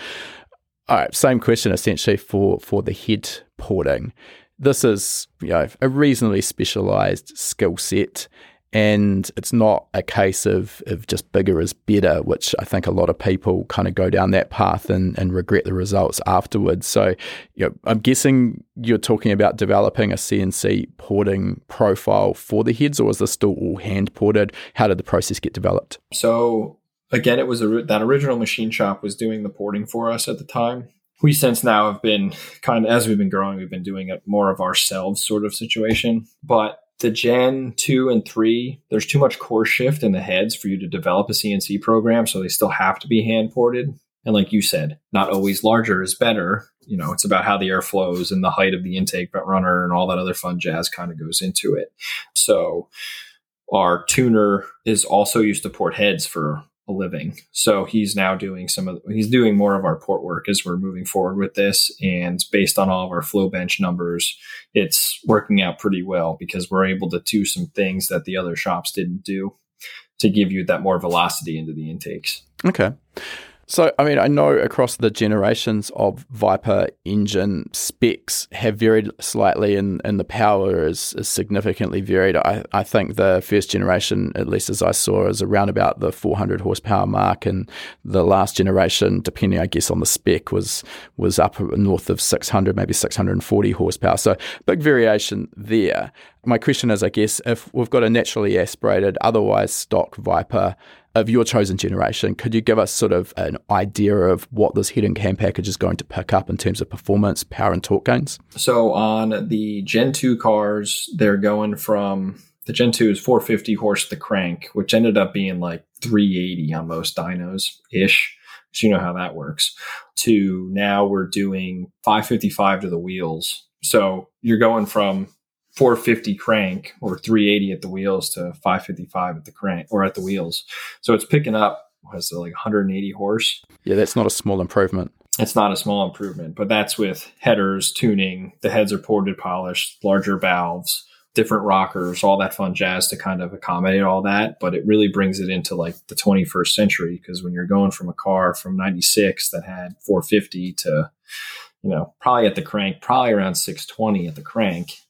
All right, same question essentially for for the head porting. This is you know a reasonably specialized skill set, and it's not a case of of just bigger is better, which I think a lot of people kind of go down that path and, and regret the results afterwards. So, you know, I'm guessing you're talking about developing a CNC porting profile for the heads, or is this still all hand ported? How did the process get developed? So again, it was a, that original machine shop was doing the porting for us at the time. We since now have been kind of as we've been growing, we've been doing it more of ourselves sort of situation. But the Gen 2 and 3, there's too much core shift in the heads for you to develop a CNC program. So they still have to be hand ported. And like you said, not always larger is better. You know, it's about how the air flows and the height of the intake runner and all that other fun jazz kind of goes into it. So our tuner is also used to port heads for a living. So he's now doing some of he's doing more of our port work as we're moving forward with this. And based on all of our flow bench numbers, it's working out pretty well because we're able to do some things that the other shops didn't do to give you that more velocity into the intakes. Okay. So, I mean, I know across the generations of Viper engine specs have varied slightly and, and the power is, is significantly varied. I, I think the first generation, at least as I saw, is around about the 400 horsepower mark, and the last generation, depending, I guess, on the spec, was was up north of 600, maybe 640 horsepower. So, big variation there. My question is, I guess, if we've got a naturally aspirated, otherwise stock Viper of your chosen generation, could you give us sort of an idea of what this and cam package is going to pick up in terms of performance, power, and torque gains? So on the Gen 2 cars, they're going from the Gen 2 is 450 horse the crank, which ended up being like 380 on most dynos ish. So you know how that works. To now we're doing 555 to the wheels. So you're going from 450 crank or 380 at the wheels to 555 at the crank or at the wheels. So it's picking up what is it like 180 horse. Yeah, that's not a small improvement. It's not a small improvement, but that's with headers, tuning, the heads are ported polished, larger valves, different rockers, all that fun jazz to kind of accommodate all that. But it really brings it into like the 21st century because when you're going from a car from 96 that had 450 to, you know, probably at the crank, probably around 620 at the crank,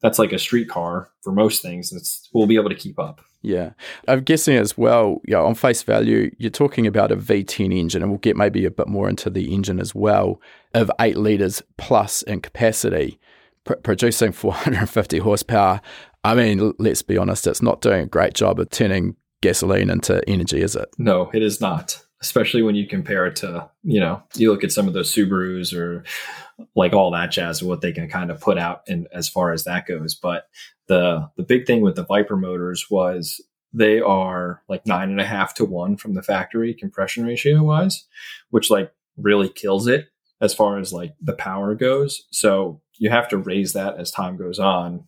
that's like a street car for most things. It's we'll be able to keep up. Yeah. I'm guessing as well, yeah, on face value, you're talking about a V10 engine, and we'll get maybe a bit more into the engine as well, of eight litres plus in capacity, pr- producing 450 horsepower. I mean, let's be honest, it's not doing a great job of turning gasoline into energy, is it? No, it is not. Especially when you compare it to, you know, you look at some of those Subarus or like all that jazz, what they can kind of put out and as far as that goes. But the the big thing with the Viper motors was they are like nine and a half to one from the factory compression ratio wise, which like really kills it as far as like the power goes. So you have to raise that as time goes on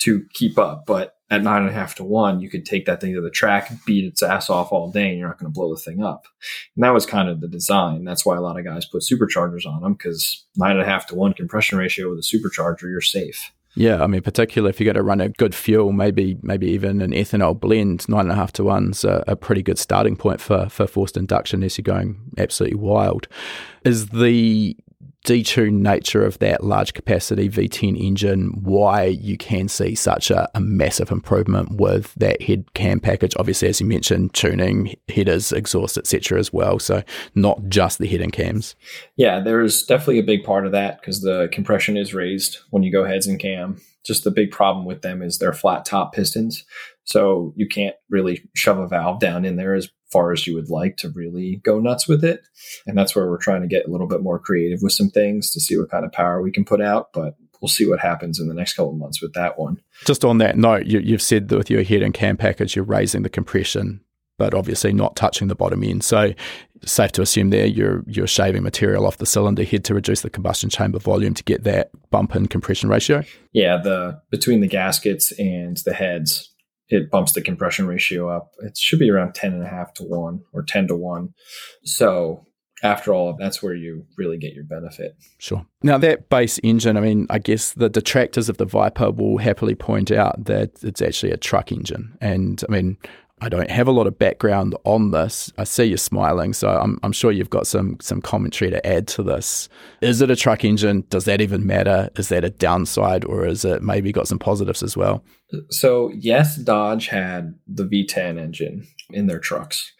to keep up. But at nine and a half to one, you could take that thing to the track, beat its ass off all day, and you're not going to blow the thing up. And that was kind of the design. That's why a lot of guys put superchargers on them because nine and a half to one compression ratio with a supercharger, you're safe. Yeah, I mean, particularly if you're going to run a good fuel, maybe maybe even an ethanol blend, nine and a half to one's a, a pretty good starting point for for forced induction as you're going absolutely wild. Is the detuned nature of that large capacity V10 engine why you can see such a, a, massive improvement with that head cam package. Obviously, as you mentioned, tuning, headers, exhaust, etc. as well. So not just the head and cams. Yeah, there's definitely a big part of that because the compression is raised when you go heads and cam. Just the big problem with them is they're flat top pistons. So you can't really shove a valve down in there as far as you would like to really go nuts with it. And that's where we're trying to get a little bit more creative with some things to see what kind of power we can put out. But we'll see what happens in the next couple of months with that one. Just on that note, you, have said that with your head and cam package, you're raising the compression, but obviously not touching the bottom end. So safe to assume there you're you're shaving material off the cylinder head to reduce the combustion chamber volume to get that bump in compression ratio. Yeah, the between the gaskets and the heads, it bumps the compression ratio up. It should be around 10 and a half to 1 or 10 to 1. So after all, that's where you really get your benefit. Sure. Now, that base engine, I mean, I guess the detractors of the Viper will happily point out that it's actually a truck engine. And I mean, I don't have a lot of background on this. I see you smiling, so I'm, I'm sure you've got some some commentary to add to this. Is it a truck engine? Does that even matter? Is that a downside, or is it maybe got some positives as well? So yes, Dodge had the V10 engine in their trucks.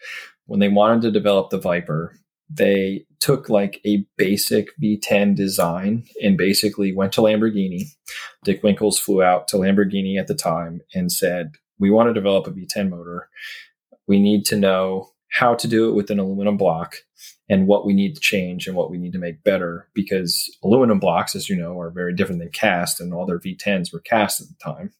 When they wanted to develop the Viper, they took like a basic V10 design and basically went to Lamborghini. Dick Winkles flew out to Lamborghini at the time and said, we want to develop a V10 motor. We need to know how to do it with an aluminum block and what we need to change and what we need to make better because aluminum blocks, as you know, are very different than cast, and all their V10s were cast at the time.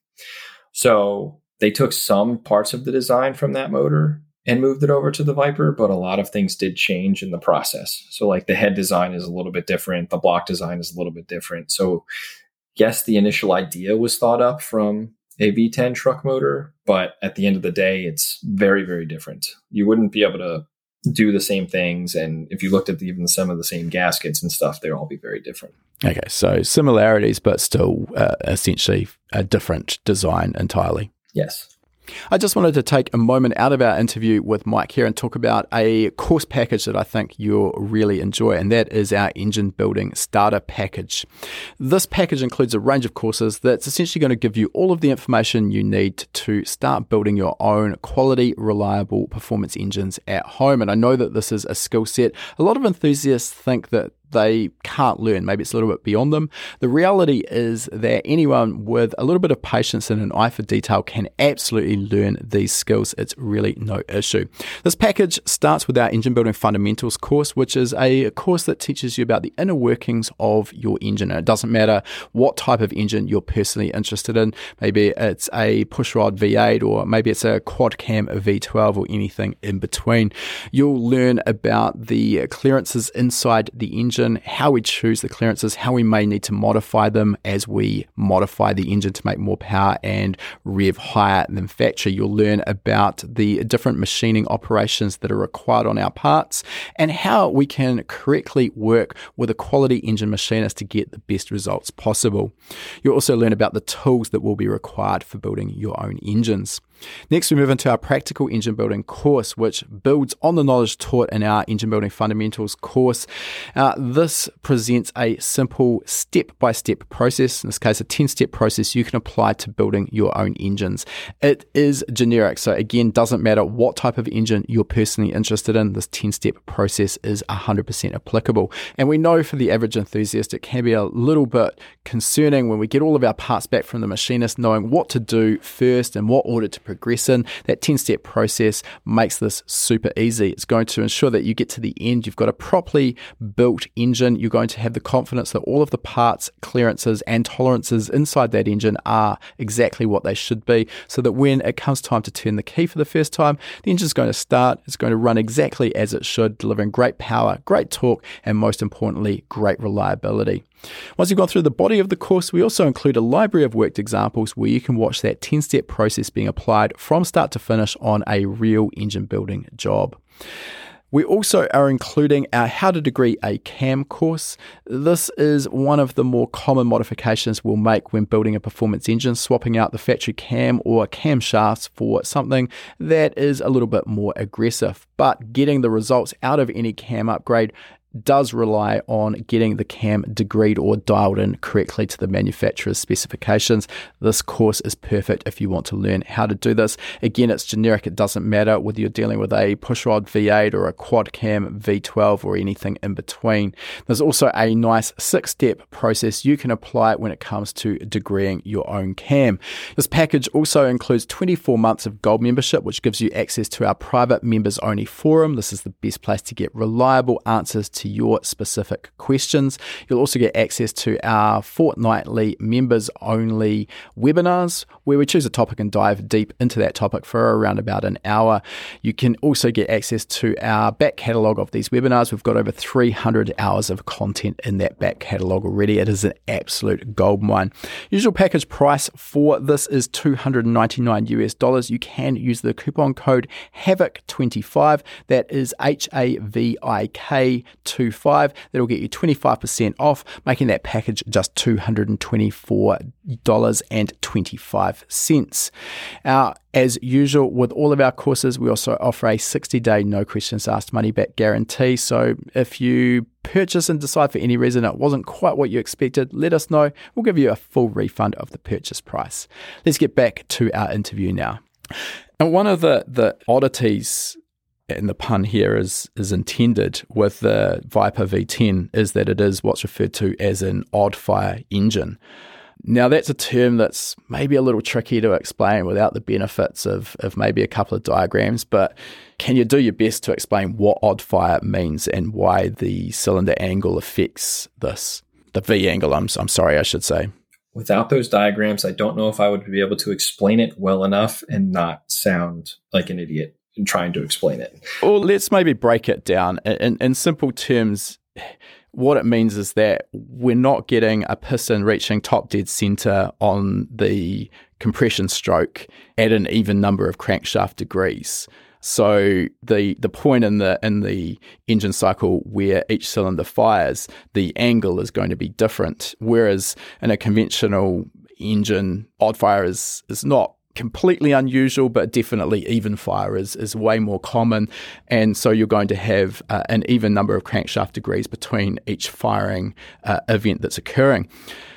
So they took some parts of the design from that motor and moved it over to the Viper, but a lot of things did change in the process. So, like the head design is a little bit different, the block design is a little bit different. So, yes, the initial idea was thought up from a V10 truck motor, but at the end of the day, it's very, very different. You wouldn't be able to do the same things. And if you looked at the, even some of the same gaskets and stuff, they'd all be very different. Okay, so similarities, but still uh, essentially a different design entirely. Yes. I just wanted to take a moment out of our interview with Mike here and talk about a course package that I think you'll really enjoy, and that is our engine building starter package. This package includes a range of courses that's essentially going to give you all of the information you need to start building your own quality, reliable performance engines at home. And I know that this is a skill set. A lot of enthusiasts think that they can't learn. Maybe it's a little bit beyond them. The reality is that anyone with a little bit of patience and an eye for detail can absolutely learn these skills. It's really no issue. This package starts with our engine building fundamentals course, which is a course that teaches you about the inner workings of your engine. And it doesn't matter what type of engine you're personally interested in. Maybe it's a pushrod V8 or maybe it's a quad cam V12 or anything in between. You'll learn about the clearances inside the engine engine, how we choose the clearances, how we may need to modify them as we modify the engine to make more power and rev higher than factory. You'll learn about the different machining operations that are required on our parts and how we can correctly work with a quality engine machinist to get the best results possible. You'll also learn about the tools that will be required for building your own engines. Next, we move into our practical engine building course, which builds on the knowledge taught in our engine building fundamentals course. Uh, this presents a simple step by step process, in this case, a 10 step process you can apply to building your own engines. It is generic, so again, doesn't matter what type of engine you're personally interested in, this 10 step process is 100% applicable. And we know for the average enthusiast, it can be a little bit concerning when we get all of our parts back from the machinist, knowing what to do first and what order to progress in. That 10 step process makes this super easy. It's going to ensure that you get to the end, you've got a properly built engine. You're going to have the confidence that all of the parts, clearances, and tolerances inside that engine are exactly what they should be, so that when it comes time to turn the key for the first time, the engine's going to start, it's going to run exactly as it should, delivering great power, great torque, and most importantly, great reliability. Once you've gone through the body of the course, we also include a library of worked examples where you can watch that 10 step process being applied from start to finish on a real engine building job. We also are including our How to Degree a Cam course. This is one of the more common modifications we'll make when building a performance engine, swapping out the factory cam or cam shafts for something that is a little bit more aggressive. But getting the results out of any cam upgrade does rely on getting the cam degreed or dialed in correctly to the manufacturer's specifications. This course is perfect if you want to learn how to do this. Again, it's generic, it doesn't matter whether you're dealing with a pushrod V8 or a quad cam V12 or anything in between. There's also a nice six step process you can apply when it comes to degreeing your own cam. This package also includes 24 months of gold membership, which gives you access to our private members only forum. This is the best place to get reliable answers to your specific questions. You'll also get access to our fortnightly members only webinars where we choose a topic and dive deep into that topic for around about an hour. You can also get access to our back catalogue of these webinars. We've got over 300 hours of content in that back catalogue already. It is an absolute gold mine. Usual package price for this is 299 US dollars. You can use the coupon code HAVIK25. That is H A V I K 25. That'll get you 25% off, making that package just $224.25. Now, uh, as usual, with all of our courses, we also offer a 60 day no questions asked money back guarantee. So if you purchase and decide for any reason it wasn't quite what you expected, let us know. We'll give you a full refund of the purchase price. Let's get back to our interview now. And one of the, the oddities and the pun here is is intended with the Viper V10 is that it is what's referred to as an odd fire engine. Now that's a term that's maybe a little tricky to explain without the benefits of, of maybe a couple of diagrams, but can you do your best to explain what odd fire means and why the cylinder angle affects this? The V angle, I'm, I'm sorry, I should say. Without those diagrams, I don't know if I would be able to explain it well enough and not sound like an idiot in trying to explain it. Well, let's maybe break it down in, in simple terms. What it means is that we're not getting a piston reaching top dead center on the compression stroke at an even number of crankshaft degrees. So the the point in the in the engine cycle where each cylinder fires, the angle is going to be different. Whereas in a conventional engine, odd fire is is not completely unusual, but definitely even fire is, is way more common. And so you're going to have uh, an even number of crankshaft degrees between each firing uh, event that's occurring.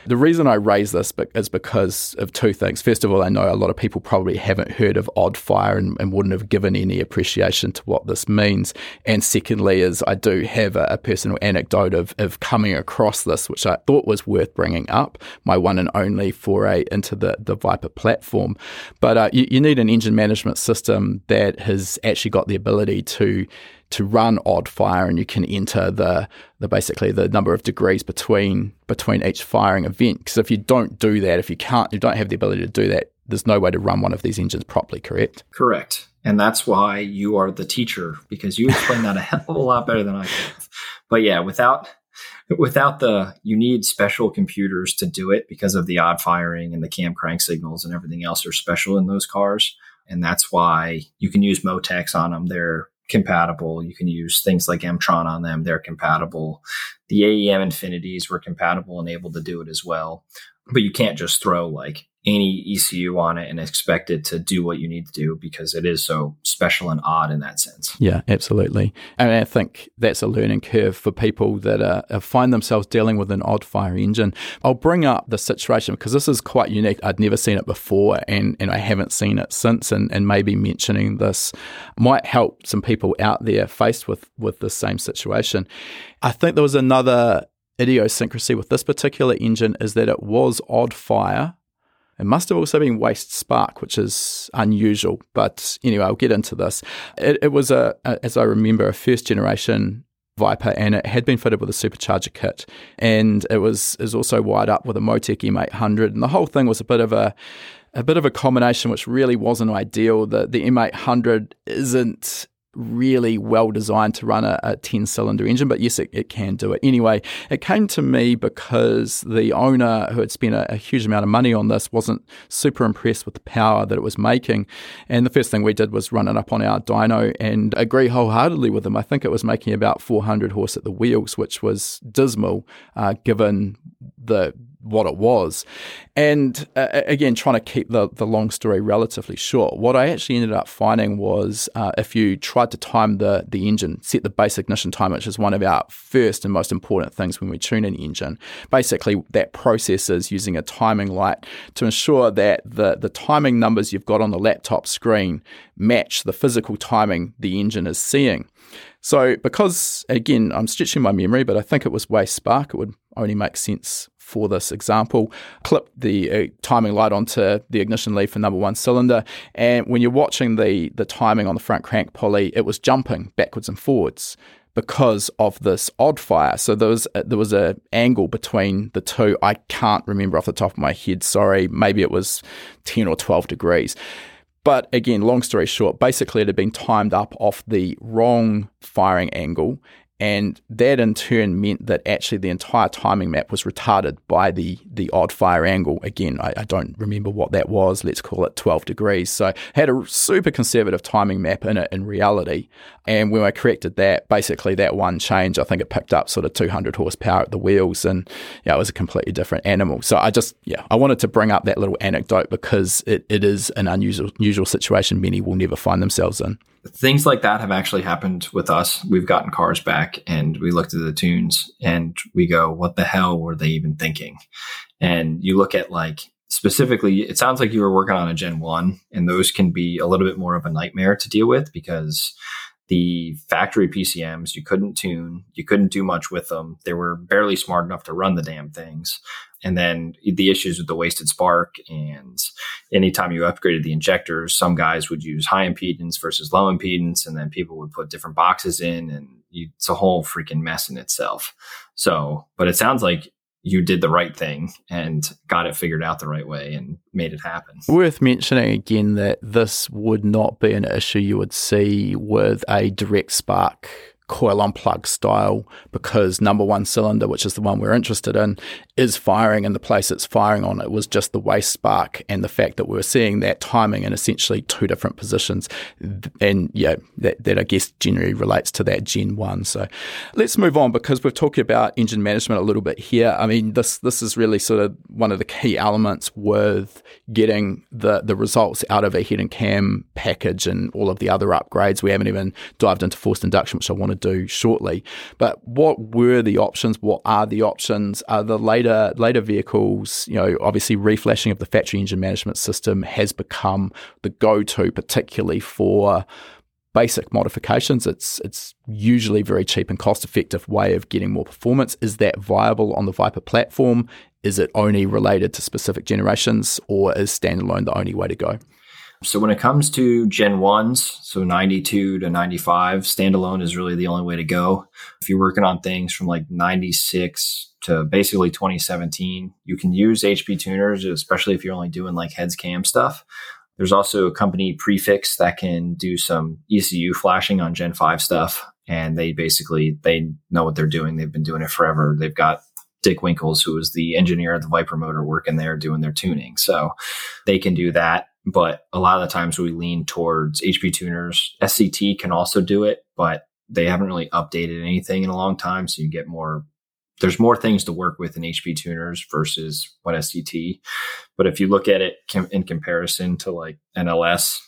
The reason I raise this is because of two things. First of all, I know a lot of people probably haven't heard of odd fire and, and wouldn't have given any appreciation to what this means. And secondly, is I do have a, a, personal anecdote of, of coming across this, which I thought was worth bringing up, my one and only foray into the, the Viper platform. But uh, you, you need an engine management system that has actually got the ability to to run odd fire and you can enter the, the basically the number of degrees between between each firing event. Because if you don't do that if you can't you don't have the ability to do that there's no way to run one of these engines properly correct? Correct. And that's why you are the teacher because you explain that a hell of a lot better than I can. But yeah without without the you need special computers to do it because of the odd firing and the cam crank signals and everything else are special in those cars. And that's why you can use Motecs on them they're compatible. You can use things like Emtron on them. They're compatible. The aem infinities were compatible and able to do it as well but you can't just throw like any ECU on it and expect it to do what you need to do because it is so special and odd in that sense. Yeah, absolutely. And I think that's a learning curve for people that uh, find themselves dealing with an odd fire engine. I'll bring up the situation because this is quite unique. I'd never seen it before and, and I haven't seen it since. And, and maybe mentioning this might help some people out there faced with, with the same situation. I think there was another idiosyncrasy with this particular engine is that it was odd fire it must have also been waste spark, which is unusual. But anyway, I'll get into this. It, it was a, a, as I remember, a first generation Viper, and it had been fitted with a supercharger kit, and it was is also wired up with a Motec M800, and the whole thing was a bit of a a bit of a combination, which really wasn't ideal. The the M800 isn't really well designed to run a, a 10 cylinder engine, but yes, it, it, can do it. Anyway, it came to me because the owner, who had spent a, a, huge amount of money on this, wasn't super impressed with the power that it was making. And the first thing we did was run it up on our dyno and agree wholeheartedly with him. I think it was making about 400 horse at the wheels, which was dismal uh, given the what it was. And uh, again, trying to keep the, the long story relatively short, what I actually ended up finding was uh, if you tried to time the, the engine, set the base ignition time, which is one of our first and most important things when we tune an engine, basically that process is using a timing light to ensure that the, the timing numbers you've got on the laptop screen match the physical timing the engine is seeing. So, because again, I'm stretching my memory, but I think it was waste spark, it would only make sense for this example, clip the uh, timing light onto the ignition lead for number one cylinder, and when you're watching the the timing on the front crank pulley, it was jumping backwards and forwards because of this odd fire. So there was a, there was a angle between the two. I can't remember off the top of my head. Sorry, maybe it was ten or twelve degrees. But again, long story short, basically it had been timed up off the wrong firing angle and that in turn meant that actually the entire timing map was retarded by the the odd fire angle. Again, I, I, don't remember what that was. Let's call it 12 degrees. So had a super conservative timing map in it in reality. And when I corrected that, basically that one change, I think it picked up sort of 200 horsepower at the wheels, and yeah, it was a completely different animal. So I just yeah, I wanted to bring up that little anecdote because it, it is an unusual unusual situation many will never find themselves in things like that have actually happened with us. We've gotten cars back and we looked at the tunes and we go, what the hell were they even thinking? And you look at like specifically, it sounds like you were working on a Gen 1, and those can be a little bit more of a nightmare to deal with because the factory PCMs you couldn't tune, you couldn't do much with them. They were barely smart enough to run the damn things and then the issues with the wasted spark and anytime you upgraded the injectors some guys would use high impedance versus low impedance and then people would put different boxes in and you, it's a whole freaking mess in itself so but it sounds like you did the right thing and got it figured out the right way and made it happen. Worth mentioning again that this would not be an issue you would see with a direct spark coil on plug style because number one cylinder, which is the one we're interested in, is firing and the place it's firing on it was just the waste spark and the fact that we were seeing that timing in essentially two different positions. And yeah, that, that I guess generally relates to that Gen 1. So let's move on because we're talking about engine management a little bit here. I mean, this this is really sort of one of the key elements with getting the, the results out of a head and cam package and all of the other upgrades. We haven't even dived into forced induction, which I want to do shortly. But what were the options? What are the options? Are the later later vehicles, you know, obviously reflashing of the factory engine management system has become the go-to, particularly for basic modifications. It's it's usually very cheap and cost effective way of getting more performance. Is that viable on the Viper platform? Is it only related to specific generations, or is standalone the only way to go? So when it comes to Gen 1s, so 92 to 95, standalone is really the only way to go. If you're working on things from like 96 to basically 2017, you can use HP tuners, especially if you're only doing like heads cam stuff. There's also a company Prefix that can do some ECU flashing on Gen 5 stuff. and they basically they know what they're doing. They've been doing it forever. They've got Dick Winkles, who was the engineer of the Viper motor, working there doing their tuning. So they can do that. But a lot of the times we lean towards HP tuners. SCT can also do it, but they haven't really updated anything in a long time. So you get more, there's more things to work with in HP tuners versus what SCT. But if you look at it in comparison to like NLS,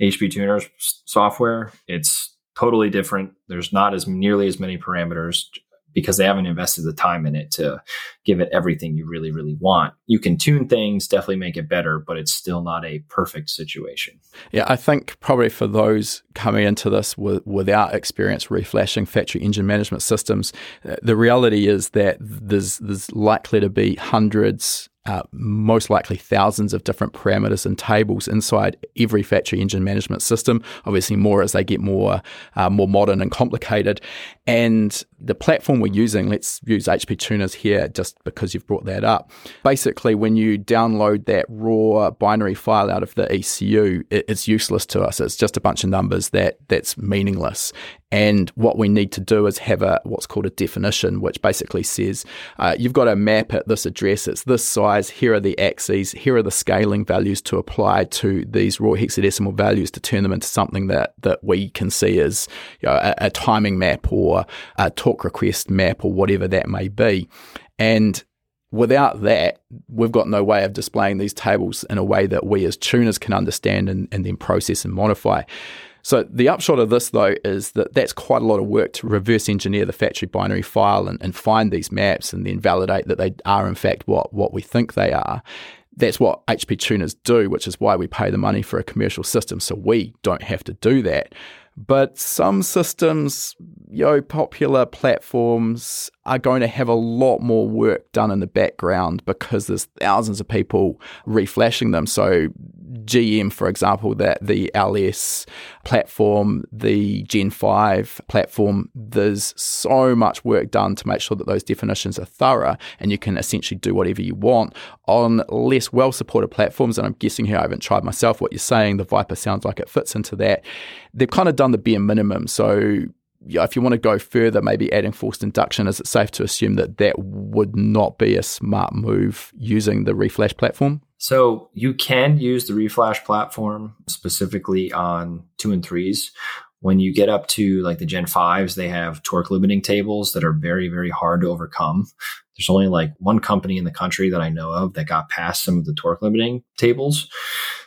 HP tuners software, it's totally different. There's not as nearly as many parameters because they haven't invested the time in it to give it everything you really, really want. You can tune things, definitely make it better, but it's still not a perfect situation. Yeah, I think probably for those coming into this with, without experience reflashing factory engine management systems, uh, the reality is that there's there's likely to be hundreds uh, most likely thousands of different parameters and tables inside every factory engine management system. Obviously, more as they get more uh, more modern and complicated. And the platform we're using, let's use HP Tuners here, just because you've brought that up. Basically, when you download that raw binary file out of the ECU, it, it's useless to us. It's just a bunch of numbers that that's meaningless. And what we need to do is have a what's called a definition, which basically says uh, you've got a map at this address. It's this size. Here are the axes. Here are the scaling values to apply to these raw hexadecimal values to turn them into something that that we can see as you know, a, a timing map or a torque request map or whatever that may be. And without that, we've got no way of displaying these tables in a way that we as tuners can understand and, and then process and modify. So the upshot of this, though, is that that's quite a lot of work to reverse engineer the factory binary file and, and find these maps and then validate that they are in fact what what we think they are. That's what HP tuners do, which is why we pay the money for a commercial system, so we don't have to do that. But some systems, know, popular platforms are going to have a lot more work done in the background because there's thousands of people reflashing them. So GM, for example, that the LS platform, the Gen 5 platform, there's so much work done to make sure that those definitions are thorough and you can essentially do whatever you want. On less well supported platforms, and I'm guessing here I haven't tried myself what you're saying, the Viper sounds like it fits into that. They've kind of done the bare minimum. So yeah, if you want to go further, maybe adding forced induction, is it safe to assume that that would not be a smart move using the Reflash platform? So you can use the Reflash platform specifically on two and threes. When you get up to like the Gen 5s, they have torque limiting tables that are very, very hard to overcome. There's only like one company in the country that I know of that got past some of the torque limiting tables.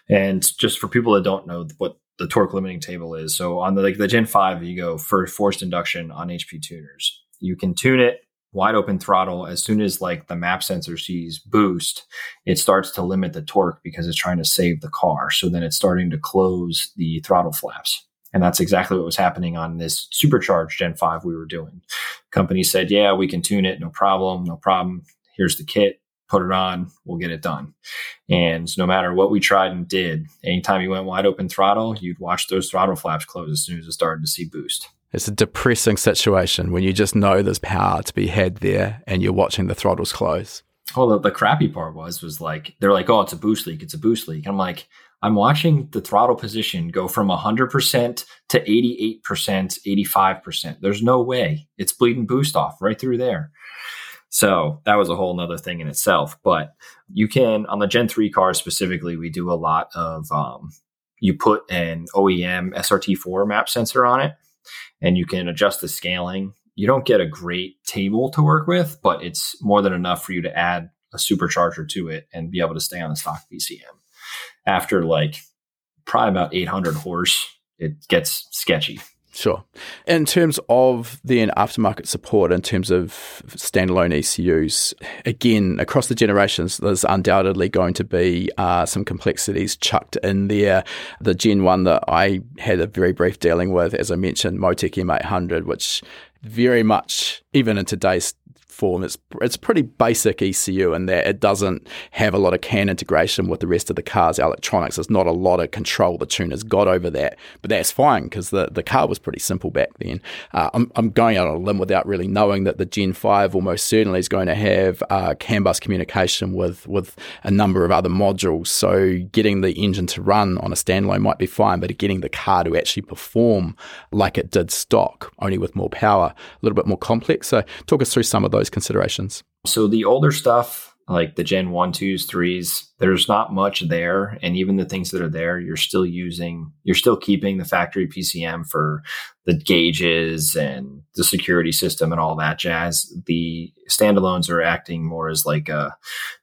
And just for people that don't know what the torque limiting table is. So on the like the Gen 5, you go for forced induction on HP tuners. You can tune it wide open throttle. As soon as like the map sensor sees boost it starts to limit the torque because it's trying to save the car. So then it's starting to close the throttle flaps. And that's exactly what was happening on this supercharged gen 5 we were doing. Company said yeah we can tune it. No problem. No problem. Here's the kit put it on we'll get it done and no matter what we tried and did anytime you went wide open throttle you'd watch those throttle flaps close as soon as it started to see boost it's a depressing situation when you just know there's power to be had there and you're watching the throttles close. Well, the, the crappy part was, was like, they're like, oh, it's a boost leak. It's a boost leak. I'm like, I'm watching the throttle position go from 100% to 88%, 85%. There's no way it's bleeding boost off right through there. So that was a whole nother thing in itself. But you can, on the Gen 3 cars specifically, we do a lot of, um, you put an OEM SRT4 map sensor on it and you can adjust the scaling. You don't get a great table to work with, but it's more than enough for you to add a supercharger to it and be able to stay on the stock VCM. After like probably about 800 horse, it gets sketchy. Sure. In terms of then aftermarket support, in terms of standalone ECUs, again, across the generations, there's undoubtedly going to be uh, some complexities chucked in there. The Gen 1 that I had a very brief dealing with, as I mentioned, Motec M800, which very much, even in today's It's it's pretty basic ECU in that it doesn't have a lot of CAN integration with the rest of the car's electronics. There's not a lot of control the tuner's got over that, but that's fine because the, the car was pretty simple back then. Uh, I'm, I'm going out on a limb without really knowing that the Gen 5 almost certainly is going to have uh, CAN bus communication with, with a number of other modules. So getting the engine to run on a standalone might be fine, but getting the car to actually perform like it did stock, only with more power, a little bit more complex. So talk us through some of those considerations. So the older stuff, like the Gen 1, 2s, 3s, there's not much there. And even the things that are there, you're still using, you're still keeping the factory PCM for the gauges and the security system and all that jazz. The standalones are acting more as like a,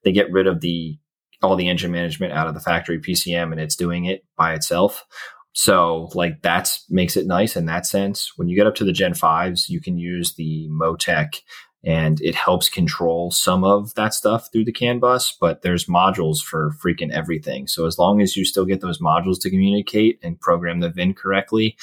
they get rid of the, all the engine management out of the factory PCM and it's doing it by itself. So like that's makes it nice in that sense. When you get up to the Gen 5s, you can use the Motec and it helps control some of that stuff through the CAN bus, but there's modules for freaking everything. So as long as you still get those modules to communicate and program the VIN correctly,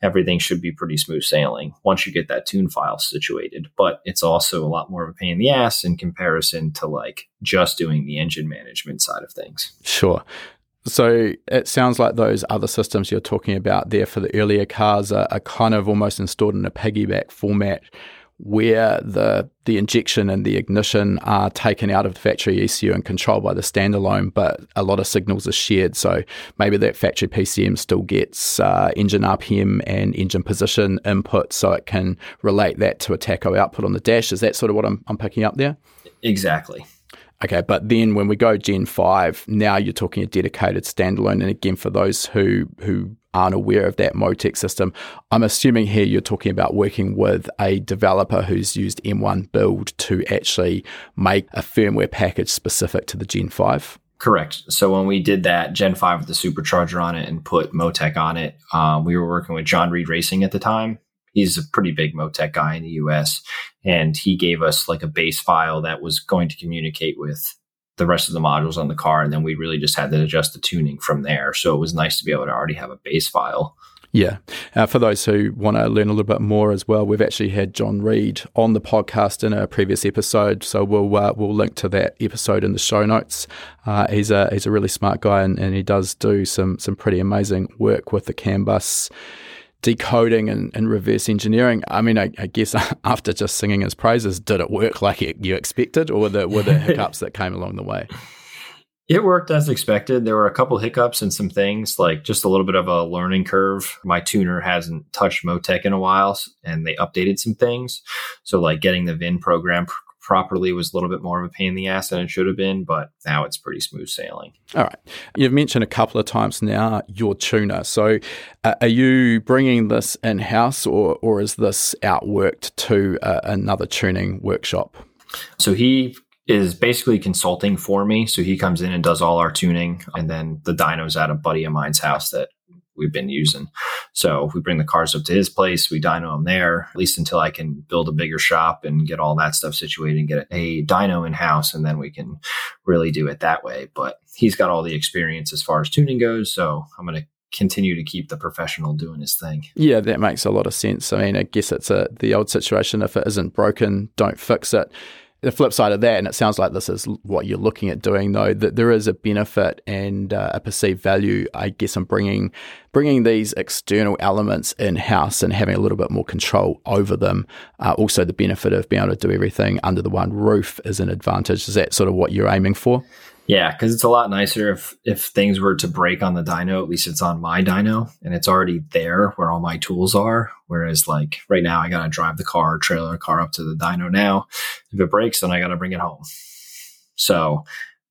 everything should be pretty smooth sailing once you get that tune file situated. But it's also a lot more of a pain in the ass in comparison to like just doing the engine management side of things. Sure. So it sounds like those other systems you're talking about there for the earlier cars are, are kind of almost installed in a piggyback format where the the injection and the ignition are taken out of the factory ECU and controlled by the standalone, but a lot of signals are shared. So maybe that factory PCM still gets uh, engine RPM and engine position input, so it can relate that to a tacho output on the dash. Is that sort of what I'm, I'm picking up there? Exactly. Okay, but then when we go Gen 5, now you're talking a dedicated standalone. And again, for those who who aren't aware of that Motec system, I'm assuming here you're talking about working with a developer who's used M1 build to actually make a firmware package specific to the Gen 5. Correct. So when we did that Gen 5 with the supercharger on it and put Motec on it, um, we were working with John Reed Racing at the time he's a pretty big Motec guy in the US. And he gave us like a base file that was going to communicate with the rest of the modules on the car. And then we really just had to adjust the tuning from there. So it was nice to be able to already have a base file. Yeah. Uh, for those who want to learn a little bit more as well, we've actually had John Reed on the podcast in a previous episode, so we'll uh, we'll link to that episode in the show notes. Uh, he's a he's a really smart guy, and, and he does do some some pretty amazing work with the CAN bus decoding and, and, reverse engineering. I mean, I, I, guess after just singing his praises, did it work like you expected, or were there, were there hiccups that came along the way? It worked as expected. There were a couple hiccups and some things like just a little bit of a learning curve. My tuner hasn't touched Motec in a while, and they updated some things. So, like getting the VIN program properly was a little bit more of a pain in the ass than it should have been, but now it's pretty smooth sailing. All right. You've mentioned a couple of times now your tuner. So uh, are you bringing this in house or, or is this outworked to uh, another tuning workshop? So he is basically consulting for me. So he comes in and does all our tuning, and then the dyno's at a buddy of mine's house that we've been using. So if we bring the cars up to his place, we dyno them there, at least until I can build a bigger shop and get all that stuff situated and get a dyno in house, and then we can really do it that way. But he's got all the experience as far as tuning goes, so I'm going to continue to keep the professional doing his thing. Yeah, that makes a lot of sense. I mean, I guess it's a the old situation if it isn't broken, don't fix it the flip side of that, and it sounds like this is what you're looking at doing, though, that there is a benefit and uh, a perceived value, I guess, in bringing bringing these external elements in house and having a little bit more control over them. Uh, also, the benefit of being able to do everything under the one roof is an advantage. Is that sort of what you're aiming for? Yeah, because it's a lot nicer if if things were to break on the dyno, at least it's on my dyno and it's already there where all my tools are. Whereas like right now, I gotta drive the car, trailer car up to the dyno now. If it breaks, then I gotta bring it home. So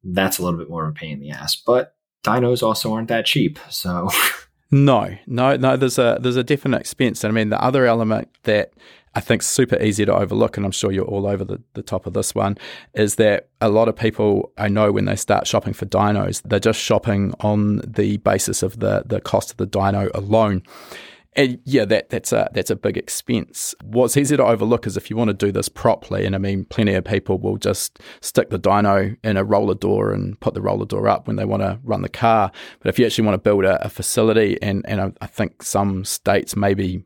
that's a little bit more of a pain in the ass. But dynos also aren't that cheap. So No, no, no. There's a there's a definite expense, and I mean the other element that I think super easy to overlook, and I'm sure you're all over the, the top of this one, is that a lot of people I know when they start shopping for dynos, they're just shopping on the basis of the the cost of the dyno alone. And yeah, that that's a that's a big expense. What's easy to overlook is if you want to do this properly, and I mean, plenty of people will just stick the dyno in a roller door and put the roller door up when they want to run the car. But if you actually want to build a, a facility, and and I, I think some states maybe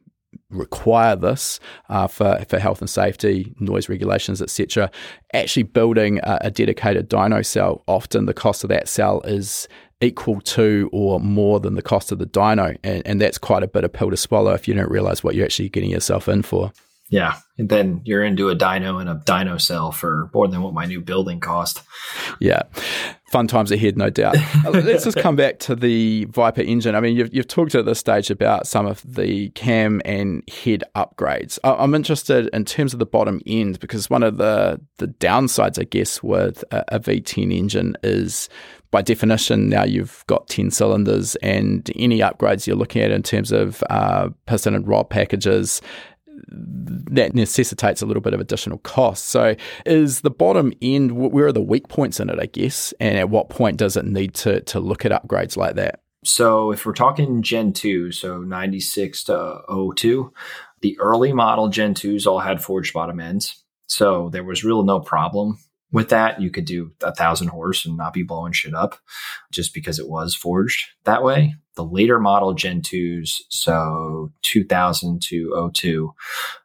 require this uh, for, for health and safety, noise regulations, etc. Actually, building a, a dedicated dyno cell, often the cost of that cell is equal to or more than the cost of the dyno. And, and that's quite a bit of pill to swallow if you don't realize what you're actually getting yourself in for. Yeah. And then you're into a dyno and a dyno cell for more than what my new building cost. Yeah. Fun times ahead, no doubt. Let's just come back to the Viper engine. I mean, you've, you've talked at this stage about some of the cam and head upgrades. I'm interested in terms of the bottom end because one of the, the downsides, I guess, with a, a V10 engine is by definition, now you've got 10 cylinders, and any upgrades you're looking at in terms of uh, piston and rod packages, that necessitates a little bit of additional cost. So, is the bottom end, where are the weak points in it, I guess? And at what point does it need to, to look at upgrades like that? So, if we're talking Gen 2, so 96 to 02, the early model Gen 2s all had forged bottom ends. So, there was real no problem with that, you could do a thousand horse and not be blowing shit up just because it was forged that way. The later model Gen 2s, so 2000 to 02,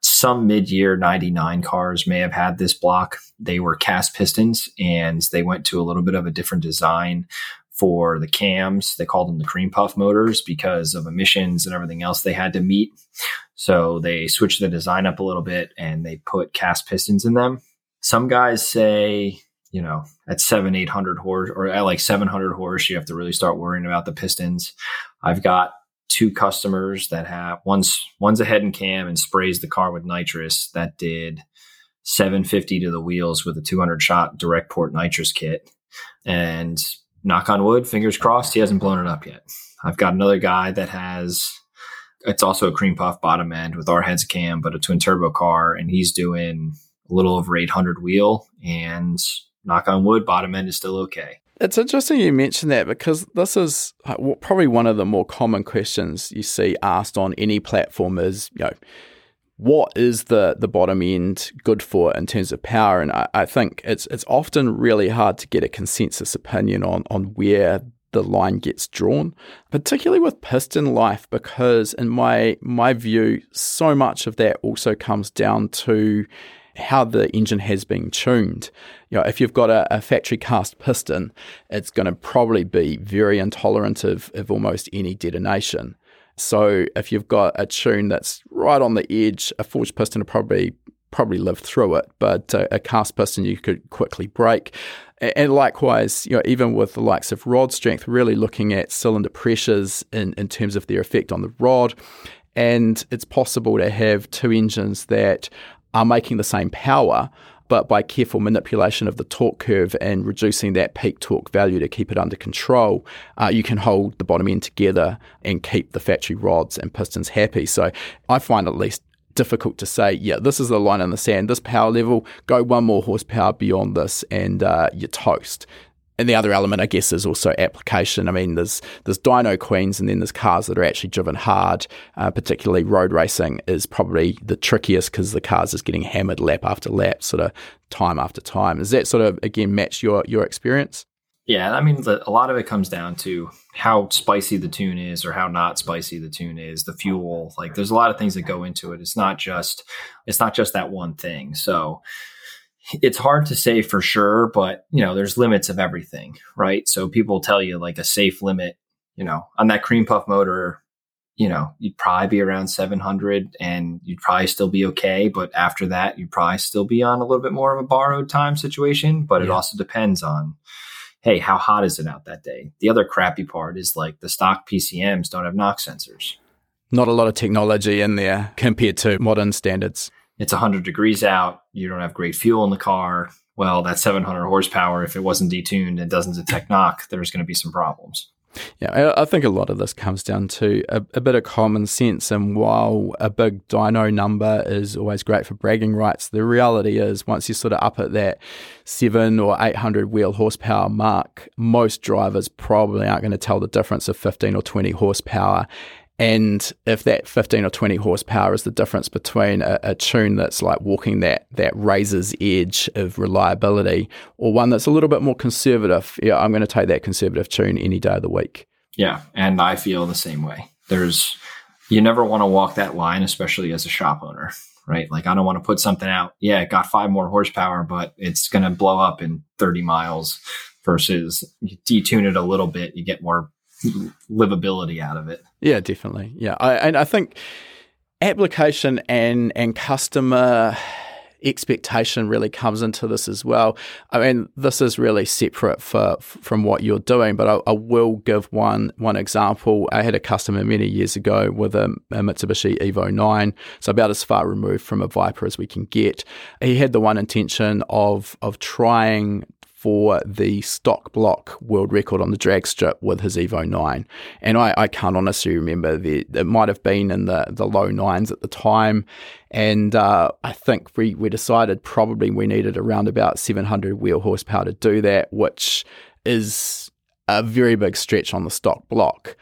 some mid year 99 cars may have had this block. They were cast pistons and they went to a little bit of a different design for the cams. They called them the cream puff motors because of emissions and everything else they had to meet. So they switched the design up a little bit and they put cast pistons in them some guys say, you know, at seven, 800 horse or at like 700 horse, you have to really start worrying about the pistons. I've got two customers that have one's, one's a head and cam and sprays the car with nitrous that did 750 to the wheels with a 200 shot direct port nitrous kit. And knock on wood, fingers crossed, he hasn't blown it up yet. I've got another guy that has it's also a cream puff bottom end with our heads cam, but a twin turbo car, and he's doing a little over 800 wheel, and knock on wood, bottom end is still okay. It's interesting you mention that because this is uh, probably one of the more common questions you see asked on any platform is, you know, what is the the bottom end good for in terms of power? And I, I think it's it's often really hard to get a consensus opinion on on where the line gets drawn, particularly with piston life, because in my my view, so much of that also comes down to how the engine has been tuned. You know, if you've got a, a factory cast piston, it's going to probably be very intolerant of, of almost any detonation. So if you've got a tune that's right on the edge, a forged piston will probably probably live through it, but a, a cast piston you could quickly break. And likewise, you know, even with the likes of rod strength, really looking at cylinder pressures in, in terms of their effect on the rod. And it's possible to have two engines that are making the same power, but by careful manipulation of the torque curve and reducing that peak torque value to keep it under control, uh, you can hold the bottom end together and keep the factory rods and pistons happy. So I find at least difficult to say, yeah, this is the line in the sand, this power level, go one more horsepower beyond this and uh, you're toast and the other element, I guess, is also application. I mean, there's there's dyno queens, and then there's cars that are actually driven hard. Uh, particularly road racing is probably the trickiest because the cars is getting hammered lap after lap, sort of time after time. Does that sort of again match your your experience? Yeah, I mean, the, a lot of it comes down to how spicy the tune is, or how not spicy the tune is. The fuel, like, there's a lot of things that go into it. It's not just it's not just that one thing. So it's hard to say for sure, but you know, there's limits of everything, right? So people tell you like a safe limit, you know, on that cream puff motor, you know, you'd probably be around 700 and you'd probably still be okay. But after that, you'd probably still be on a little bit more of a borrowed time situation. But yeah. it also depends on, hey, how hot is it out that day? The other crappy part is like the stock PCMs don't have knock sensors. Not a lot of technology in there compared to modern standards it's 100 degrees out, you don't have great fuel in the car. Well, that 700 horsepower, if it wasn't detuned and doesn't detect knock, there's going to be some problems. Yeah, I think a lot of this comes down to a, a, bit of common sense. And while a big dyno number is always great for bragging rights, the reality is once you're sort of up at that seven or 800 wheel horsepower mark, most drivers probably aren't going to tell the difference of 15 or 20 horsepower. And if that 15 or 20 horsepower is the difference between a, a, tune that's like walking that that razor's edge of reliability or one that's a little bit more conservative, yeah, I'm going to take that conservative tune any day of the week. Yeah, and I feel the same way. There's you never want to walk that line, especially as a shop owner, right? Like I don't want to put something out. Yeah, it got five more horsepower, but it's going to blow up in 30 miles versus you detune it a little bit, you get more livability out of it. Yeah, definitely. Yeah, I, and I think application and and customer expectation really comes into this as well. I mean, this is really separate for, from what you're doing, but I, I, will give one one example. I had a customer many years ago with a, a, Mitsubishi Evo 9, so about as far removed from a Viper as we can get. He had the one intention of of trying for the stock block world record on the drag strip with his Evo 9. And I, I can't honestly remember. The, it might have been in the, the low nines at the time. And uh, I think we, we decided probably we needed around about 700 wheel horsepower to do that, which is a very big stretch on the stock block.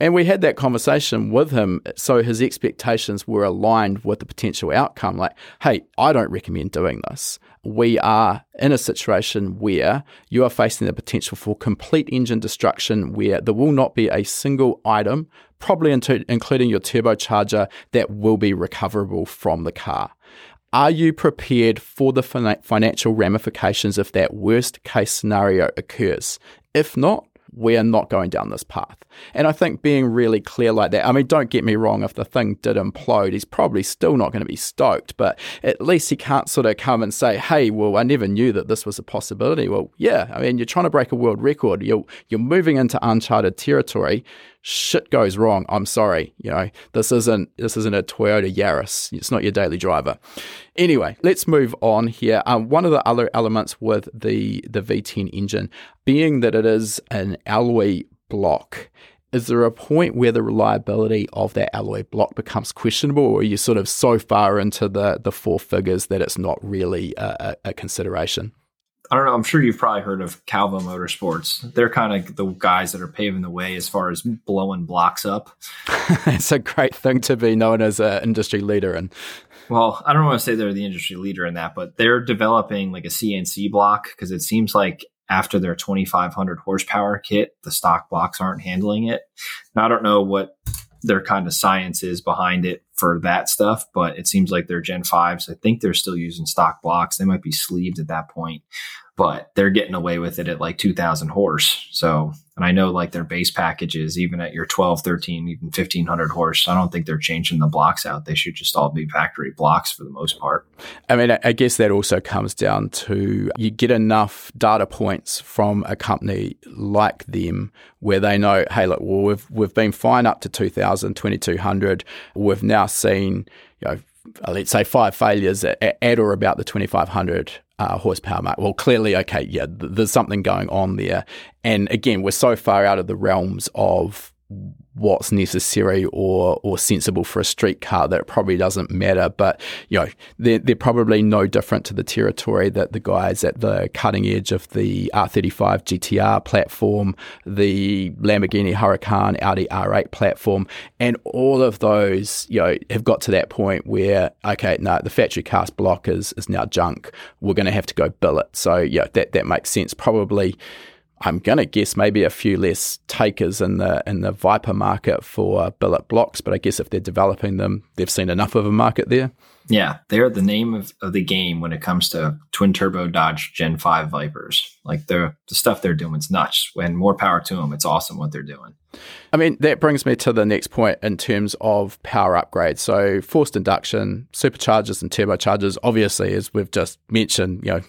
And we had that conversation with him. So his expectations were aligned with the potential outcome. Like, hey, I don't recommend doing this. We are in a situation where you are facing the potential for complete engine destruction, where there will not be a single item, probably into, including your turbocharger, that will be recoverable from the car. Are you prepared for the financial ramifications if that worst case scenario occurs? If not, we are not going down this path. And I think being really clear like that, I mean, don't get me wrong, if the thing did implode, he's probably still not going to be stoked, but at least he can't sort of come and say, hey, well, I never knew that this was a possibility. Well, yeah, I mean, you're trying to break a world record, you're, you're moving into uncharted territory shit goes wrong, I'm sorry. You know, this isn't this isn't a Toyota Yaris. It's not your daily driver. Anyway, let's move on here. Um, one of the other elements with the the V10 engine, being that it is an alloy block, is there a point where the reliability of that alloy block becomes questionable, or are you sort of so far into the the four figures that it's not really a, a consideration? I don't know. I'm sure you've probably heard of Calvo Motorsports. They're kind of the guys that are paving the way as far as blowing blocks up. it's a great thing to be known as an industry leader in. Well, I don't want to say they're the industry leader in that, but they're developing like a CNC block because it seems like after their 2500 horsepower kit, the stock blocks aren't handling it. Now, I don't know what their kind of science is behind it for that stuff, but it seems like they're Gen 5s. I think they're still using stock blocks. They might be sleeved at that point but they're getting away with it at like 2000 horse. So, and I know like their base packages, even at your 12, 13, even 1500 horse, I don't think they're changing the blocks out. They should just all be factory blocks for the most part. I mean, I guess that also comes down to you get enough data points from a company like them where they know, hey, look, well, we've, we've been fine up to 2000, 2200. We've now seen, you know, let's say five failures at, at or about the 2500 uh, horsepower mark. Well, clearly, okay, yeah, th- there's something going on there. And again, we're so far out of the realms of what's necessary or or sensible for a street car that probably doesn't matter. But you know, they're, they're probably no different to the territory that the guys at the cutting edge of the R35 GTR platform, the Lamborghini Huracan, Audi R8 platform, and all of those, you know, have got to that point where okay, no, the factory cast block is is now junk. We're going to have to go billet. So yeah, that that makes sense. Probably I'm gonna guess maybe a few less takers in the in the Viper market for uh, billet blocks, but I guess if they're developing them, they've seen enough of a market there. Yeah, they're the name of, of the game when it comes to twin turbo Dodge Gen Five Vipers. Like the the stuff they're doing is nuts. And more power to them. It's awesome what they're doing. I mean, that brings me to the next point in terms of power upgrades. So forced induction, superchargers and turbochargers, obviously, as we've just mentioned, you know,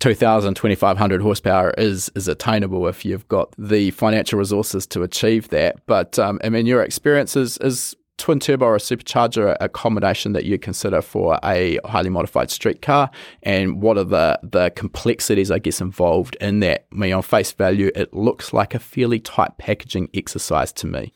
2000 2500 horsepower is is attainable if you've got the financial resources to achieve that. But um, i mean your experience is, is twin turbo or supercharger a combination that you consider for a highly modified street car? And what are the the complexities i guess involved in that? I mean on face value it looks like a fairly tight packaging exercise to me.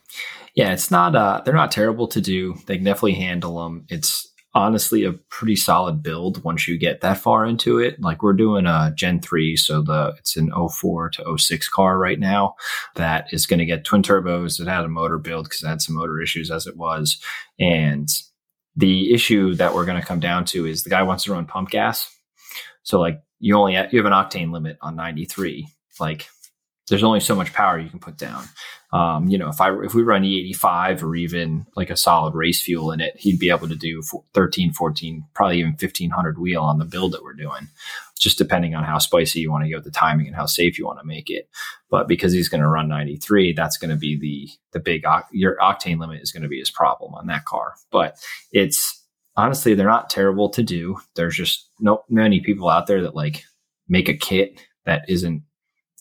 Yeah it's not uh they're not terrible to do. They can definitely handle them it's honestly a pretty solid build once you get that far into it. Like we're doing a Gen 3, so the it's an 04 to 06 car right now that is going to get twin turbos. It had a motor build because it had some motor issues as it was. And the issue that we're going to come down to is the guy wants to run pump gas. So like you only have, you have an octane limit on 93. Like there's only so much power you can put down. Um, you know, if I if we run E85 or even like a solid race fuel in it, he'd be able to do 13, 14, probably even 1500 wheel on the build that we're doing, just depending on how spicy you want to go with the timing and how safe you want to make it. But because he's going to run 93, that's going to be the the big your octane limit is going to be his problem on that car. But it's honestly they're not terrible to do. There's just no many people out there that like make a kit that isn't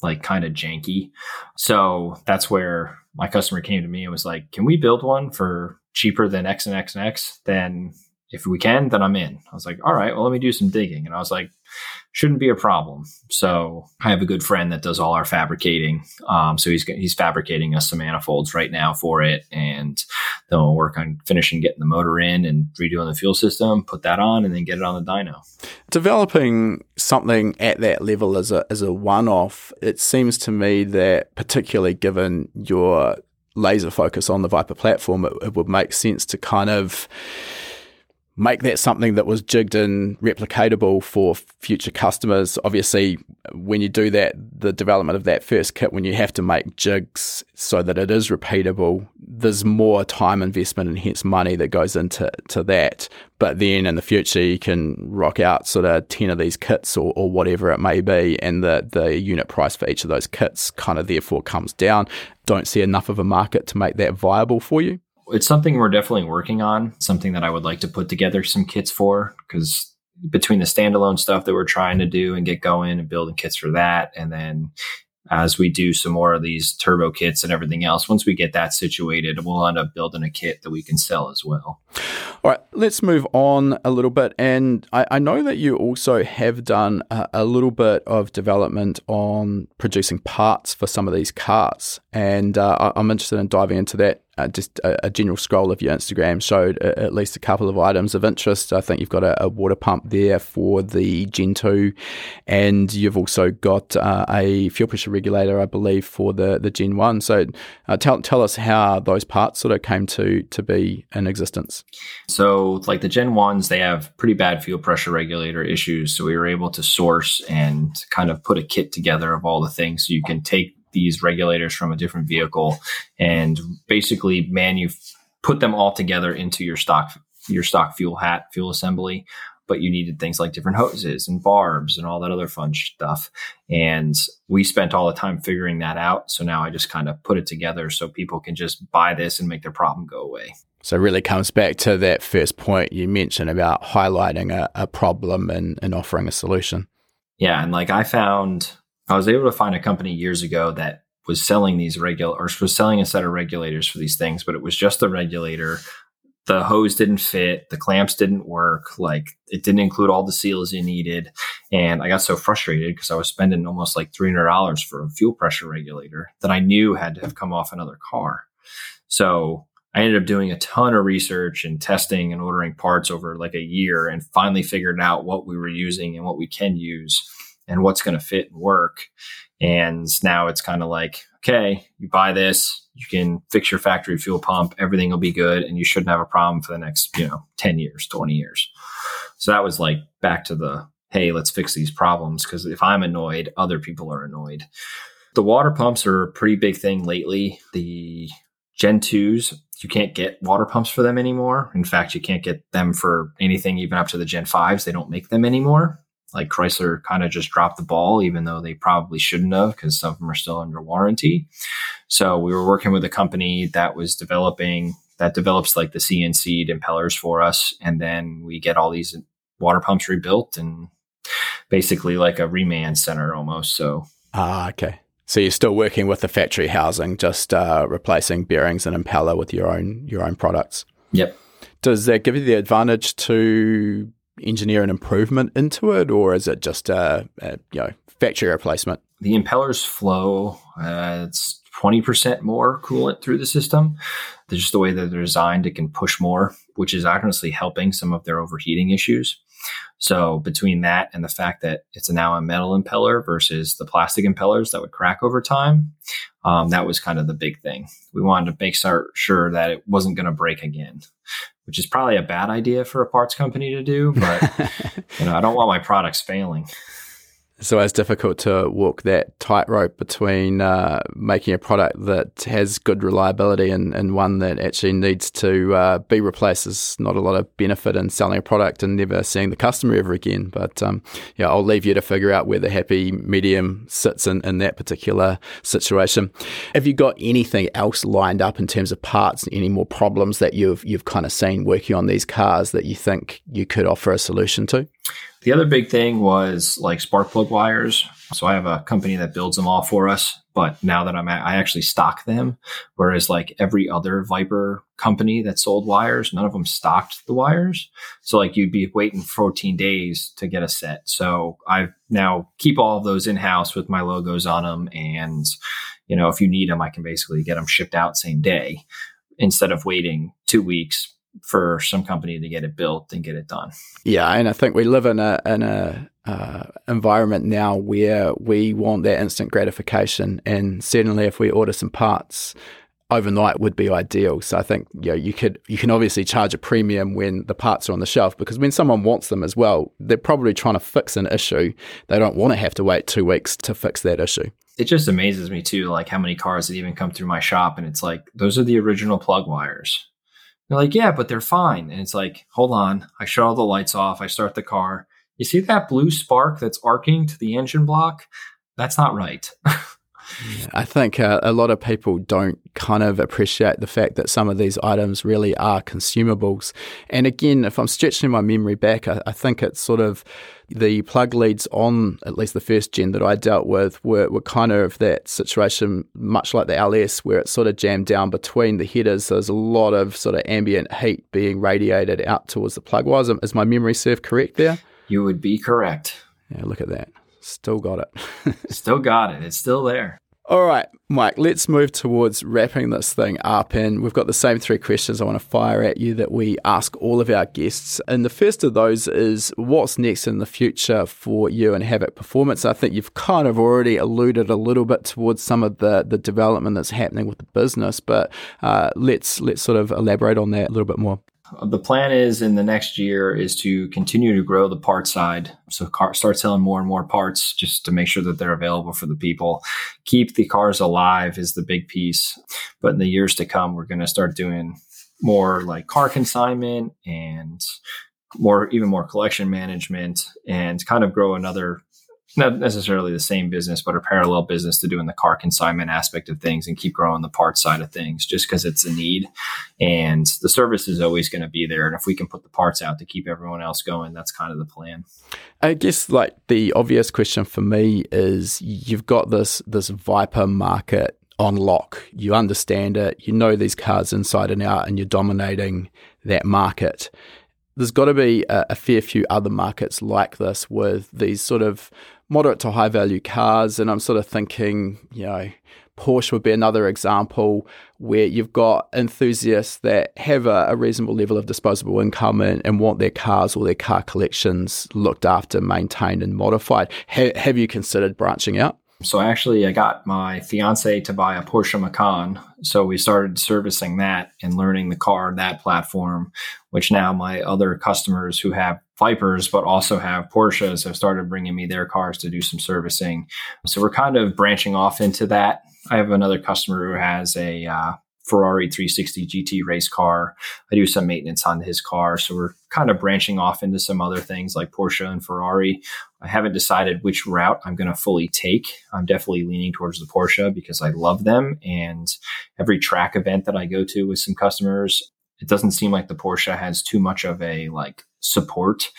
like kind of janky. So that's where my customer came to me and was like, "Can we build one for cheaper than X and X and X?" Then if we can, then I'm in. I was like, "All right, well, let me do some digging." And I was like, shouldn't be a problem. So I have a good friend that does all our fabricating. Um, so he's he's fabricating us some manifolds right now for it, and then we'll work on finishing getting the motor in and redoing the fuel system, put that on, and then get it on the dyno. Developing something at that level as a as a one off, it seems to me that particularly given your laser focus on the Viper platform, it, it would make sense to kind of make that something that was jigged in replicatable for future customers. Obviously, when you do that, the development of that first kit, when you have to make jigs so that it is repeatable, there's more time investment and hence money that goes into to that. But then in the future, you can rock out sort of 10 of these kits or, or whatever it may be, and the, the unit price for each of those kits kind of therefore comes down. Don't see enough of a market to make that viable for you it's something we're definitely working on, something that I would like to put together some kits for because between the standalone stuff that we're trying to do and get going and building kits for that and then as we do some more of these turbo kits and everything else. Once we get that situated, we'll end up building a kit that we can sell as well. All right, let's move on a little bit. And I, I know that you also have done a, a, little bit of development on producing parts for some of these cars. And uh, I'm interested in diving into that uh, just a, a, general scroll of your Instagram showed a, at least a couple of items of interest. I think you've got a, a water pump there for the Gen 2, and you've also got uh, a fuel pressure regulator, I believe, for the, the Gen 1. So uh, tell, tell us how those parts sort of came to, to be in existence. So, like the Gen 1s, they have pretty bad fuel pressure regulator issues. So, we were able to source and kind of put a kit together of all the things so you can take these regulators from a different vehicle and basically manu put them all together into your stock your stock fuel hat fuel assembly. But you needed things like different hoses and barbs and all that other fun stuff. And we spent all the time figuring that out. So now i just kind of put it together so people can just buy this and make their problem go away. So it really comes back to that first point you mentioned about highlighting a, a problem and, and offering a solution. Yeah and like i found I was able to find a company years ago that was selling these regular or was selling a set of regulators for these things, but it was just the regulator. The hose didn't fit, the clamps didn't work, like it didn't include all the seals you needed. And I got so frustrated because I was spending almost like $300 for a fuel pressure regulator that I knew had to have come off another car. So I ended up doing a ton of research and testing and ordering parts over like a year and finally figured out what we were using and what we can use and what's going to fit and work. And now it's kind of like, okay, you buy this, you can fix your factory fuel pump, everything will be good, and you shouldn't have a problem for the next, you know, 10 years, 20 years. So that was like back to the, hey, let's fix these problems. Because if I'm annoyed, other people are annoyed. The water pumps are a pretty big thing lately. The Gen 2s, you can't get water pumps for them anymore. In fact, you can't get them for anything even up to the Gen 5s. They don't make them anymore like Chrysler kind of just dropped the ball, even though they probably shouldn't have because some of them are still under warranty. So we were working with a company that was developing that develops like the CNC impellers for us, and then we get all these water pumps rebuilt and basically like a reman center almost. So ah, okay. So you're still working with the factory housing, just uh, replacing bearings and impeller with your own your own products. Yep. Does that give you the advantage to engineer an improvement into it, or is it just a, a you know factory replacement? The impellers flow. Uh, it's twenty percent more coolant through the system. just the way that they're designed, it can push more, which is honestly helping some of their overheating issues. So between that and the fact that it's now a metal impeller versus the plastic impellers that would crack over time, um, that was kind of the big thing. We wanted to make sure that it wasn't going to break again which is probably a bad idea for a parts company to do, but you know, I don't want my products failing. It's always difficult to walk that tightrope between uh, making a product that has good reliability and, and one that actually needs to uh, be replaced. There's not a lot of benefit in selling a product and never seeing the customer ever again. But um, yeah, I'll leave you to figure out where the happy medium sits in, in that particular situation. Have you got anything else lined up in terms of parts? Any more problems that you've you've kind of seen working on these cars that you think you could offer a solution to? The other big thing was like spark plug wires. So I have a company that builds them all for us, but now that I'm at, I actually stock them. Whereas like every other Viper company that sold wires, none of them stocked the wires. So like you'd be waiting 14 days to get a set. So I now keep all of those in house with my logos on them. And, you know, if you need them, I can basically get them shipped out same day instead of waiting two weeks for some company to get it built and get it done. Yeah, and I think we live in a in a uh, environment now where we want that instant gratification, and certainly if we order some parts overnight would be ideal. So I think you know, you could you can obviously charge a premium when the parts are on the shelf because when someone wants them as well, they're probably trying to fix an issue. They don't want to have to wait two weeks to fix that issue. It just amazes me too, like how many cars that even come through my shop, and it's like those are the original plug wires they're like, yeah, but they're fine. And it's like, hold on. I shut all the lights off. I start the car. You see that blue spark that's arcing to the engine block? That's not right. I think uh, a lot of people don't kind of appreciate the fact that some of these items really are consumables. And again, if I'm stretching my memory back, I, I think it's sort of the plug leads on at least the first gen that I dealt with were, were kind of that situation, much like the LS, where it's sort of jammed down between the headers. So there's a lot of sort of ambient heat being radiated out towards the plug wires. Is my memory serve correct there? You would be correct. Yeah, look at that. Still got it. still got it. It's still there. All right, Mike, let's move towards wrapping this thing up. And we've got the same three questions I want to fire at you that we ask all of our guests. And the first of those is what's next in the future for you and Havik Performance? I think you've kind of already alluded a little bit towards some of the, the development that's happening with the business, but uh, let's, let's sort of elaborate on that a little bit more the plan is in the next year is to continue to grow the part side. So car, start selling more and more parts just to make sure that they're available for the people. Keep the cars alive is the big piece. But in the years to come we're going to start doing more like car consignment and more even more collection management and kind of grow another not necessarily the same business, but a parallel business to doing the car consignment aspect of things and keep growing the parts side of things just because it's a need. And the service is always going to be there. And if we can put the parts out to keep everyone else going, that's kind of the plan. I guess like the obvious question for me is you've got this this Viper market on lock. You understand it, you know these cars inside and out, and you're dominating that market there's got to be a, a, fair few other markets like this with these sort of moderate to high value cars. And I'm sort of thinking, you know, Porsche would be another example where you've got enthusiasts that have a, a reasonable level of disposable income and, and, want their cars or their car collections looked after, maintained, and modified. Ha- have you considered branching out? So actually, I got my fiance to buy a Porsche Macan. So we started servicing that and learning the car that platform, which now my other customers who have Vipers but also have Porsches have started bringing me their cars to do some servicing. So we're kind of branching off into that. I have another customer who has a uh, Ferrari 360 GT race car. I do some maintenance on his car. So we're kind of branching off into some other things like Porsche and Ferrari. I haven't decided which route I'm going to fully take. I'm definitely leaning towards the Porsche because I love them. And every track event that I go to with some customers, it doesn't seem like the Porsche has too much of a like support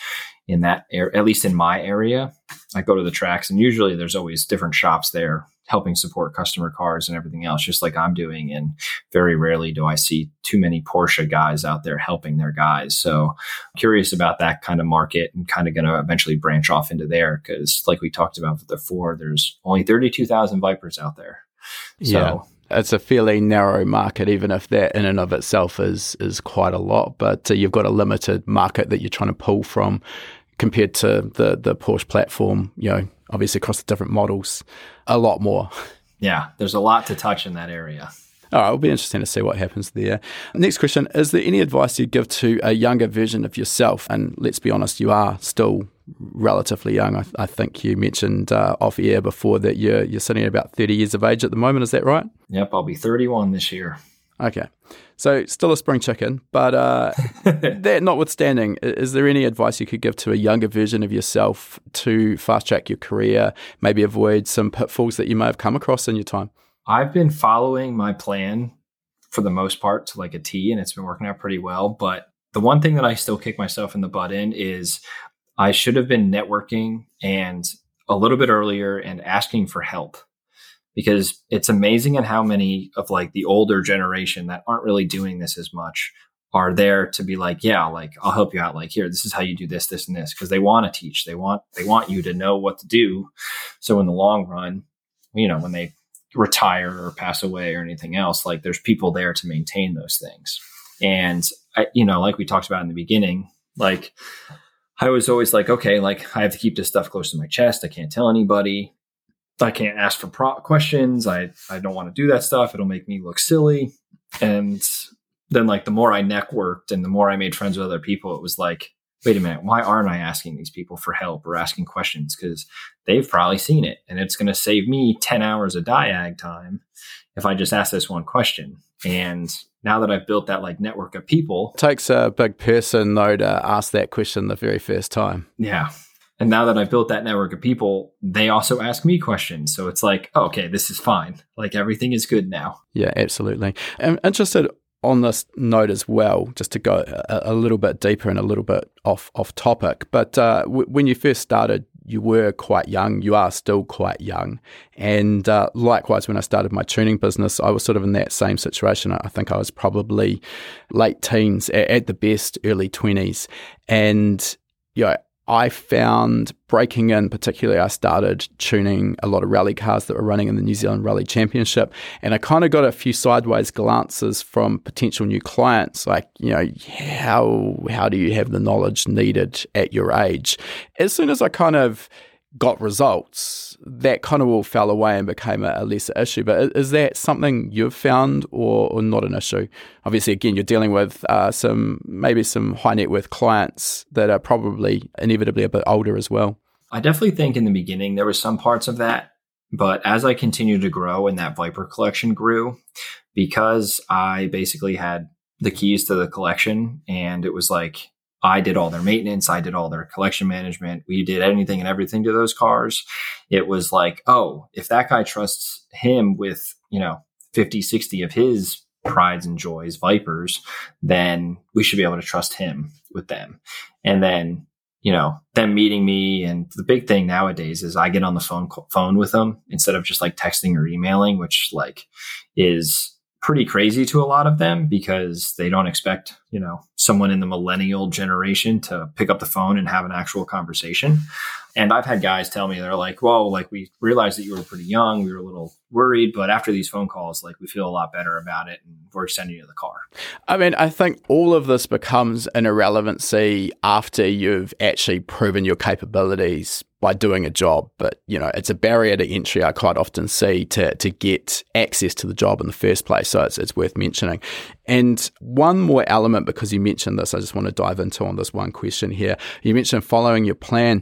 in that area, at least in my area. I go to the tracks and usually there's always different shops there helping support customer cars and everything else, just like I'm doing. And very rarely do I see too many Porsche guys out there helping their guys. So I'm curious about that kind of market and kind of going to eventually branch off into there because, like we talked about before, there's only 32,000 Vipers out there. So, yeah it's a fairly narrow market, even if that in and of itself is is quite a lot. But uh, you've got a limited market that you're trying to pull from compared to the the Porsche platform. You know, obviously across the different models, a lot more. Yeah, there's a lot to touch in that area. All right, it'll be interesting to see what happens there. Next question Is there any advice you'd give to a younger version of yourself? And let's be honest, you are still relatively young. I, I think you mentioned uh, off air before that you're, you're sitting at about 30 years of age at the moment. Is that right? Yep, I'll be 31 this year. Okay. So still a spring chicken, but uh, that notwithstanding, is there any advice you could give to a younger version of yourself to fast track your career, maybe avoid some pitfalls that you may have come across in your time? I've been following my plan for the most part to like a T, and it's been working out pretty well. But the one thing that I still kick myself in the butt in is I should have been networking and a little bit earlier and asking for help because it's amazing at how many of like the older generation that aren't really doing this as much are there to be like yeah like i'll help you out. Like here this is how you do this this and this. Because they want to teach. They want they want you to know what to do. So in the long run you know when they retire or pass away or anything else like there's people there to maintain those things. And I, you know like we talked about in the beginning like i was always like okay like i have to keep this stuff close to my chest. I can't tell anybody i can't ask for pro- questions i i don't want to do that stuff it'll make me look silly and then like the more i networked and the more i made friends with other people it was like wait a minute, why aren't I asking these people for help or asking questions? Because they've probably seen it and it's going to save me 10 hours of diag time if I just ask this one question. And now that I've built that like network of people, it takes a big person though to ask that question the very first time. Yeah. And now that I've built that network of people, they also ask me questions. So it's like, oh, okay, this is fine. Like everything is good now. Yeah, absolutely. I'm interested on this note as well, just to go a, a, little bit deeper and a little bit off off topic, but uh, w- when you first started, you were quite young. You are still quite young, and uh, likewise, when I started my tuning business, I was sort of in that same situation. I think I was probably late teens at, at the best, early twenties, and you know, I found breaking in, particularly, I started tuning a lot of rally cars that were running in the New Zealand Rally Championship. And I kind of got a few sideways glances from potential new clients, like, you know, how, how do you have the knowledge needed at your age? As soon as I kind of got results, that kind of all fell away and became a, a lesser issue. But is that something you've found or, or, not an issue? Obviously, again, you're dealing with uh, some maybe some high net worth clients that are probably inevitably a bit older as well. I definitely think in the beginning there was some parts of that. But as I continued to grow and that Viper collection grew, because I basically had the keys to the collection and it was like I did all their maintenance. I did all their collection management. We did anything and everything to those cars. It was like, oh, if that guy trusts him with, you know, 50, 60 of his prides and joys, Vipers, then we should be able to trust him with them. And then, you know, them meeting me. And the big thing nowadays is I get on the phone, phone with them instead of just like texting or emailing, which like is pretty crazy to a lot of them because they don't expect, you know, someone in the millennial generation to pick up the phone and have an actual conversation. And I've had guys tell me they're like, "Well, like we realized that you were pretty young. We were a little worried, but after these phone calls, like we feel a lot better about it, and we're sending you the car." I mean, I think all of this becomes an irrelevancy after you've actually proven your capabilities by doing a job. But you know, it's a barrier to entry. I quite often see to to get access to the job in the first place. So it's it's worth mentioning. And one more element, because you mentioned this, I just want to dive into on this one question here. You mentioned following your plan.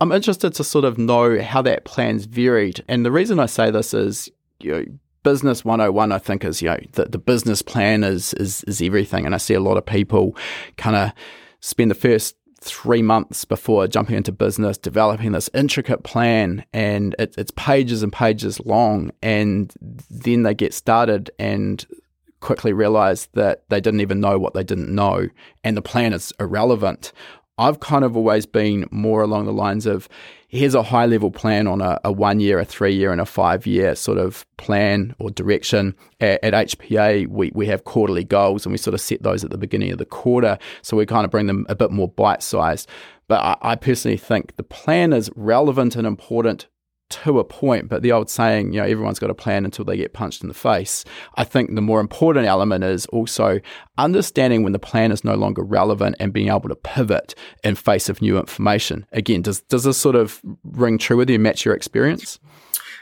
I'm interested to sort of know how that plan's varied. And the reason I say this is, you know, business 101 I think is, you know, the, the business plan is, is is everything. And I see a lot of people kind of spend the first three months before jumping into business, developing this intricate plan, and it, it's pages and pages long. And then they get started and quickly realize that they didn't even know what they didn't know, and the plan is irrelevant. I've kind of always been more along the lines of here's a high level plan on a, a one year, a three year, and a five year sort of plan or direction. At, at, HPA, we, we have quarterly goals and we sort of set those at the beginning of the quarter. So we kind of bring them a bit more bite sized. But I, I personally think the plan is relevant and important to a point, but the old saying, you know, everyone's got a plan until they get punched in the face. I think the more important element is also understanding when the plan is no longer relevant and being able to pivot in face of new information. Again, does does this sort of ring true with you, match your experience?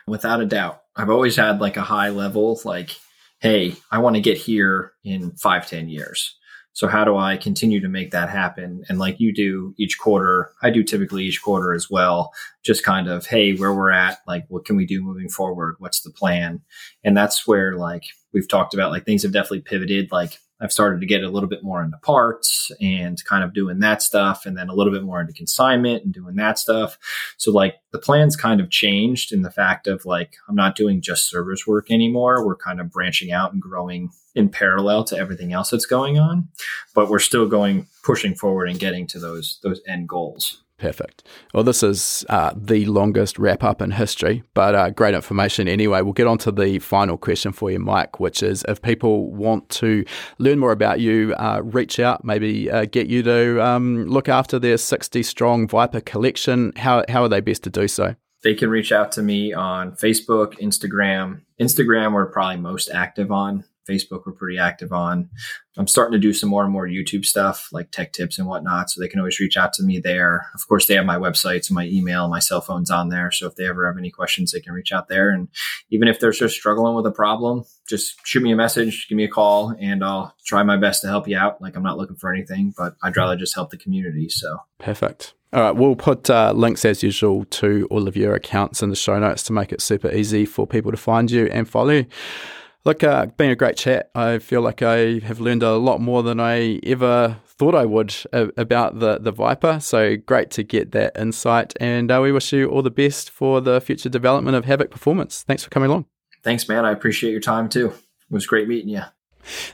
Without a doubt. I've always had like a high level, like, hey, I want to get here in five, ten years. So how do I continue to make that happen? And like you do each quarter, I do typically each quarter as well. Just kind of, hey, where we're at, like what can we do moving forward? What's the plan? And that's where like we've talked about like things have definitely pivoted. Like I've started to get a little bit more into parts and kind of doing that stuff, and then a little bit more into consignment and doing that stuff. So, like, the plans kind of changed in the fact of like, I'm not doing just service work anymore. We're kind of branching out and growing in parallel to everything else that's going on, but we're still going, pushing forward and getting to those, those end goals. Perfect. Well, this is uh, the longest wrap up in history, but uh, great information anyway. We'll get on to the final question for you, Mike, which is if people want to learn more about you, uh, reach out, maybe uh, get you to um, look after their 60 strong Viper collection, how, how are they best to do so? They can reach out to me on Facebook, Instagram. Instagram, we're probably most active on. Facebook we're pretty active on. I'm starting to do some more and more YouTube stuff like tech tips and whatnot. So they can always reach out to me there. Of course, they have my website, so my email, my cell phone's on there. So if they ever have any questions, they can reach out there. And even if they're just struggling with a problem, just shoot me a message, give me a call, and I'll try my best to help you out. Like I'm not looking for anything, but I'd rather just help the community. So perfect. All right, we'll put uh, links as usual to all of your accounts in the show notes to make it super easy for people to find you and follow you. Look, uh, been a great chat. I feel like I have learned a lot more than I ever thought I would about the, the Viper. So great to get that insight. And uh, we wish you all the best for the future development of Havik Performance. Thanks for coming along. Thanks, man. I appreciate your time too. It was great meeting you.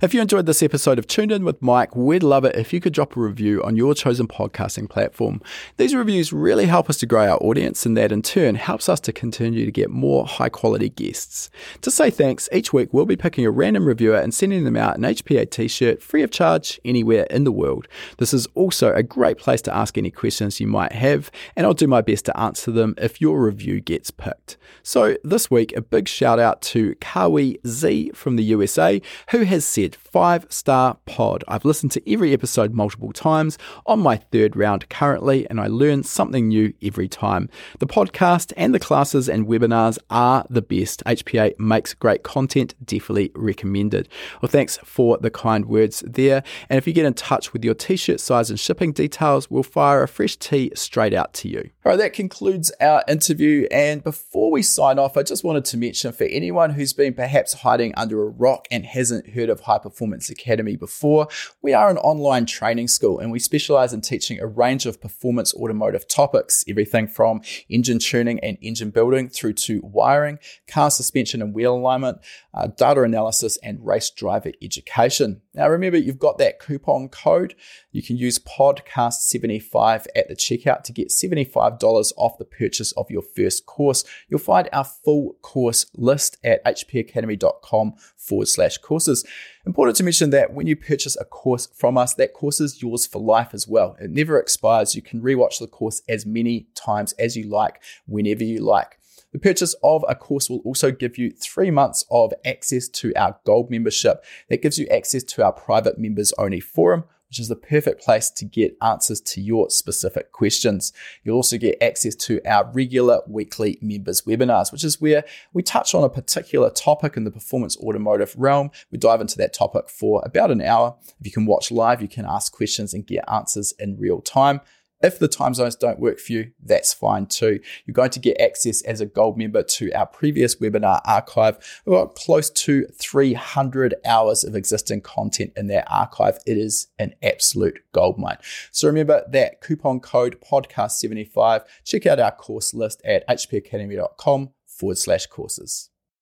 If you enjoyed this episode of Tuned In with Mike, we'd love it if you could drop a review on your chosen podcasting platform. These reviews really help us to grow our audience, and that in turn helps us to continue to get more high quality guests. To say thanks, each week we'll be picking a random reviewer and sending them out an HPA t shirt free of charge anywhere in the world. This is also a great place to ask any questions you might have, and I'll do my best to answer them if your review gets picked. So, this week, a big shout out to Kawi Z from the USA, who has said five star pod. I've listened to every episode multiple times on my third round currently, and I learn something new every time. The podcast and the classes and webinars are the best. HPA makes great content, definitely recommended. Well, thanks for the kind words there. And if you get in touch with your t shirt size and shipping details, we'll fire a fresh tee straight out to you. All right, that concludes our interview. And before we sign off, I just wanted to mention for anyone who's been perhaps hiding under a rock and hasn't heard of High Performance Academy before, we are an online training school and we specialize in teaching a range of performance automotive topics, everything from engine tuning and engine building through to wiring, car suspension and wheel alignment, uh, data analysis, and race driver education. Now, remember, you've got that coupon code. You can use podcast75 at the checkout to get $75 off the purchase of your first course. You'll find our full course list at hpacademy.com forward slash courses. Important to mention that when you purchase a course from us, that course is yours for life as well. It never expires. You can rewatch the course as many times as you like, whenever you like. The purchase of a course will also give you three months of access to our gold membership. That gives you access to our private members only forum, which is the perfect place to get answers to your specific questions. You'll also get access to our regular weekly members webinars, which is where we touch on a particular topic in the performance automotive realm. We dive into that topic for about an hour. If you can watch live, you can ask questions and get answers in real time. If the time zones don't work for you, that's fine too. You're going to get access as a gold member to our previous webinar archive. We've got close to 300 hours of existing content in that archive. It is an absolute goldmine. So remember that coupon code podcast75. Check out our course list at hpacademy.com forward slash courses.